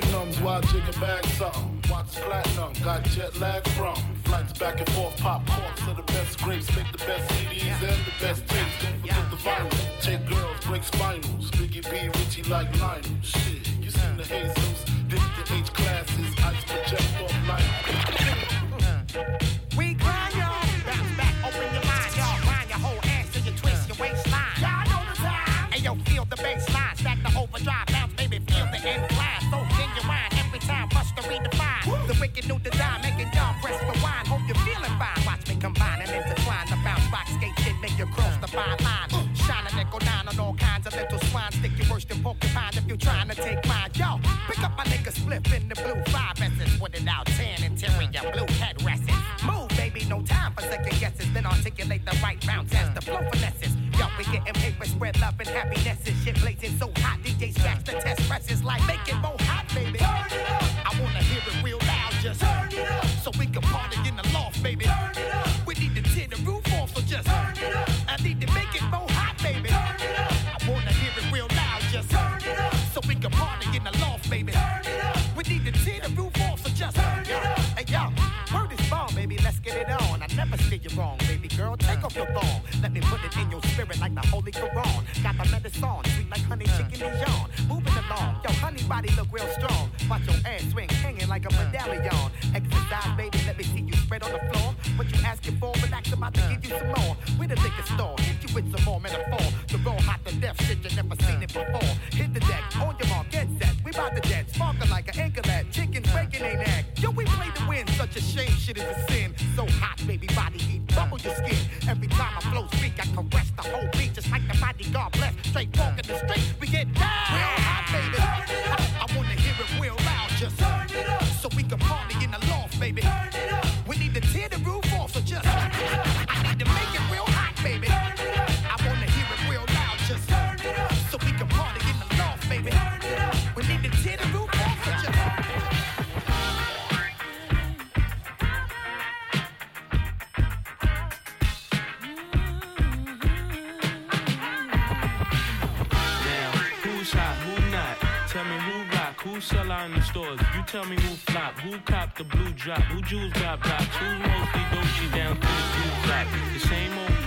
Magnums while jigging bags up. Watch platinum, got jet lag from. Flights back and forth, pop corks are the best grapes. Make the best CDs and the best tapes. Don't forget the vinyl. Take girls, break spinals. Biggie B, Richie like Lionel. Shit, you seen the Jesus. Did the H classes, ice project off like. Wicked new design. Making y'all press rewind. Hope you're feeling fine. Watch me combine and intertwine. The bounce rock skate shit make you cross the fine line. Shine a nickel nine on all kinds of little swine. Stick your worst in porcupine if you're trying to take find yo. Pick up my nigga Spliff in the blue five S's with it out tan interior blue head headrests. Move, baby, no time for second guesses. Then articulate the right round as the flow finesses. Yo, we getting paper, spread love and happiness. and Shit blazing so hot, DJ scratch the test presses like make it more hot, baby. Holy Quran. Got the medicine, sweet like honey chicken Dijon. Moving along, yo, honey body look real strong. Watch your ass swing, hanging like a medallion. Exercise, baby, let me see you spread on the floor. What you asking for? Relax, I'm about to give you some more. With a liquor store, hit you with some more metaphor. The raw hot to death shit you never seen it before. Hit the deck, on your mark, get set. We bout to jet, sparkle like an anchor lad. Chickens breaking they neck. Yo, we play to win, such a shame, shit is a sin. So hot, baby, body heat, bubble your skin. Every time I flow speak, I caress the whole bodyguard bless. Tell me who flop, who cop the blue drop, who jewels got blocks, who's mostly Dolce down to the blue flop. The same old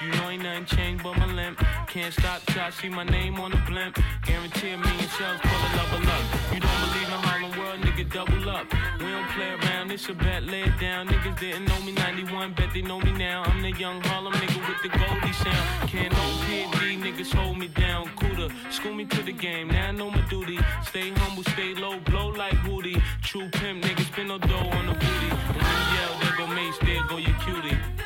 you know ain't nothing changed but my limp. Can't stop till I see my name on the blimp. Guarantee a million sales, pull a level up. You don't believe in Harlem World, nigga, double up. We don't play around, it's a bet, lay it down. Niggas didn't know me 91, bet they know me now. I'm the young Harlem nigga with the Goldie sound. Can't no PD, niggas hold me down. Cooler, school me to the game, now I know my duty. Stay humble, stay low, blow like Hootie. True pimp, niggas spin no dough on the booty. And when you yell, there go Mase, there go your cutie.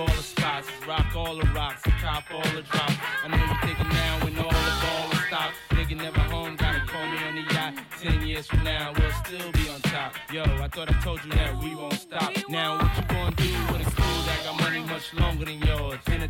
All the spots, rock all the rocks, cop all the drops. I know you're thinking now when all the ball is stopped. Nigga never home, gotta call me on the yacht. Ten years from now, we'll still be on top. Yo, I thought I told you that we won't stop. Now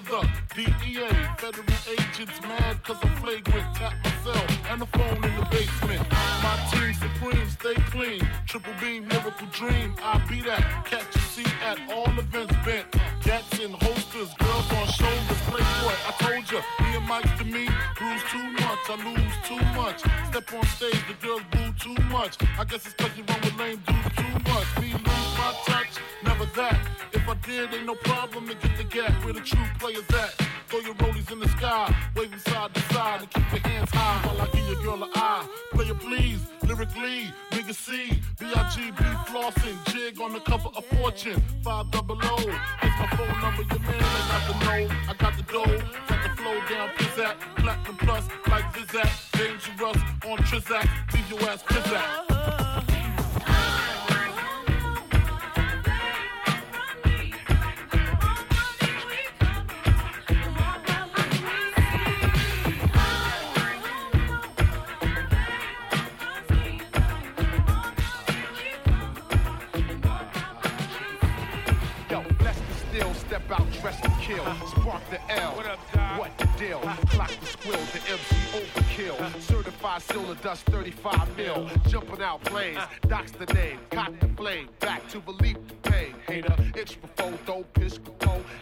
For the DEA. Federal agents mad cause I'm flagrant. Tap myself and the phone in the basement. My team supreme, stay clean. Triple beam, miracle dream. I be that. Catch a seat at all events bent. Gats in holsters, girls on shoulders. Playboy, I told ya, me and Mike's to me. Bruise too much, I lose too much. Step on stage, the girls boo too much. I guess it's cause you run with lame dudes too much. Me lose my touch, never that. If I did, ain't no problem to get the gap where the true players at. Throw your rollies in the sky, waving side to side, and keep your hands high while I give your girl an eye. Player please, lyrically, nigga C, B-I-G-B flossing, jig on the cover of Fortune, five double O. It's my phone number, your man, I got the know, I got the dough, got the flow down, pizzazz, platinum plus, like Zizak, dangerous on Trizak, leave your ass pizzazz. Yo, let's be still, step out, dress to kill. Spark the L. What up, What the deal? Clock the squill, the MC overkill. Certified silver dust 35 mil. Jumping out planes. Doc's the name. Caught the flame. Back to relief the pain. Hater, itch before dope, piss.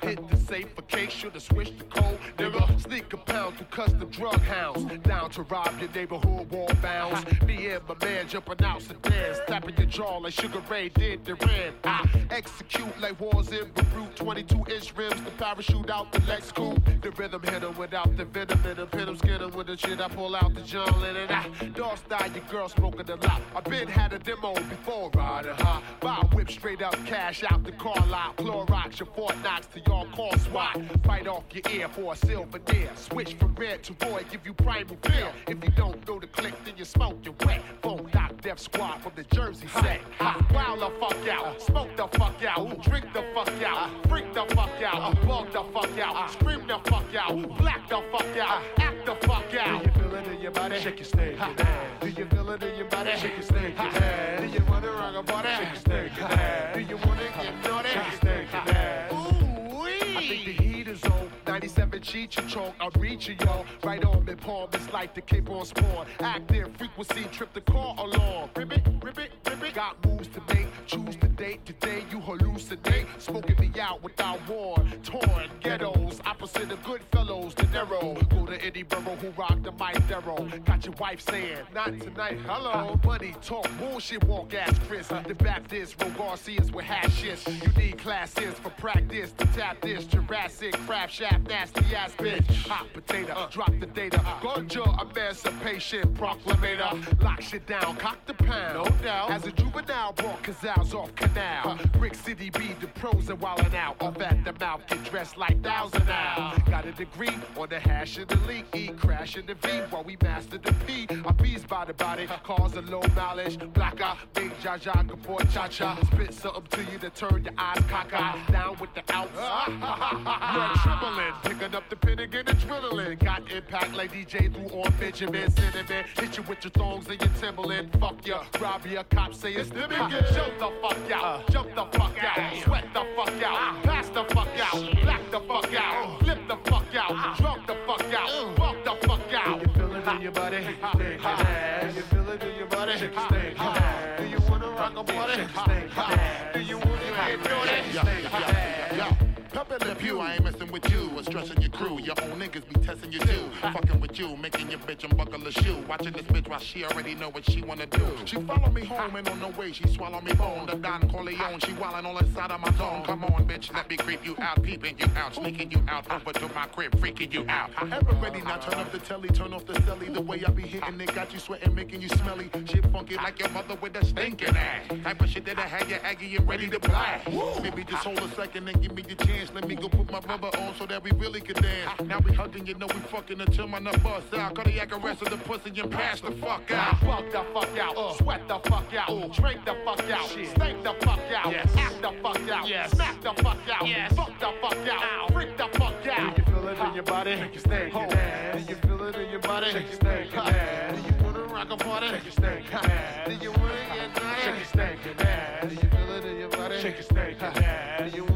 Hit the safe for case, should've switched the code. Nigga, sneak a pound through custom drug hounds. Down to rob your neighborhood wall bounds. Me and my man jumping out sedans. Tapping your jaw like Sugar Ray did the ran. I execute like wars in Beirut. 22 inch rims, the parachute out the Lex coupe. The rhythm hit him without the venom in him. Hit him, skin him with the shit. I pull out the John Lennon. I dog style, your girl smoking a lot. I been had a demo before riding high. Buy a whip straight up, cash out the car lot. Clorox your Fort Knox to y'all call SWAT. Fight off your ear for a silver deer. Switch from red to boy, give you primal fear. If you don't know the click, then you smoke, you wet. Phone Doc Def Squad from the Jersey set. Wild the fuck out, smoke the fuck out, drink the fuck out, freak the fuck out, bug the fuck out, scream the fuck out, black the fuck out, act the fuck out. Do you feel it in your body? Shake your snake, Do you feel it in your body? Shake your snake, Do you wanna rock a body? Shake your snake, Do you wanna get naughty? Shake your snake, Ooh-wee. I 97 cheat your choke, I'm reaching y'all. Right on mid palm, it's like the cape on spawn. Active frequency, trip the car along. Rip it, rip it, rip it. Got moves to make, choose the date. Today you hallucinate. Today, smoking me out without war. Torn ghettos, opposite of good fellows, the narrow. Go to any borough who rock the mic Darrow. Got your wife saying, not tonight, hello. Money talk, bullshit walk ass Chris. The Baptist, Ro Garcias with hashes. You need classes for practice to tap this Jurassic crab shaft, nasty ass bitch. Hot potato, drop the data. Ganja emancipation proclamator. Lock shit down, cock the pound. No doubt. As a juvenile, brought Cazals off canal. Brick City be the pros and wildin' out. Off at the mouth, get dressed like thousand out. Got a degree on the hash of the leak. E crash in the V while we master the P. Bees by the body, cause a low mileage. Black eye, big jaja, kapor cha cha. Spit something to you to turn your eyes cockeyed. Down with the outs. [laughs] You're trembling, picking up the pin and adrenaline. Got impact like DJ through on Benjamin Cinnamon. Hit you with your thongs and your Timberland. Fuck ya, rob ya, cops say it's the biggest. Jump the fuck out, jump the fuck out, sweat the fuck out, pass the fuck out, black the fuck out, flip the fuck out, drunk the fuck out, fuck the fuck out. Do you feel it in your body? Do you feel it in your body? Do you wanna rock a body? Do you wanna get dirty? Pep in the pew, I ain't messing with you or stressing your crew. Your own niggas be testing you too. Fucking with you, making your bitch unbuckle a shoe. Watching this bitch while she already know what she wanna do. She follow me home and on the way she swallow me bone. The Don Corleone, she wildin' all inside of my zone. Come on, bitch, let me creep you out, peeping you out, sneaking you out over to my crib, freaking you out. Ever ready now? Turn up the telly, turn off the celly. The way I be hitting it got you sweating, making you smelly. Shit funky like your mother with that stinking ass. Type of shit that I had you aggy and ready to blast. Maybe just hold a second and give me the chance. Let me go put my rubber on so that we really can dance. Now we hugging, you know we fucking until my nut bust out. Cardiac arrest of the pussy and pass the fuck out. Fuck the fuck out, uh. sweat the fuck out, drink the fuck out, stink the fuck out, act the fuck out, smack the fuck out, fuck the fuck out, freak the fuck out. Do you feel it in your body? Shake your snake, oh. Do you feel it in your body? Shake your snake, Do you wanna rock a party? Shake your snake, Do you wanna get naughty? Shake your snake, Do you feel it in your body? Shake your Do you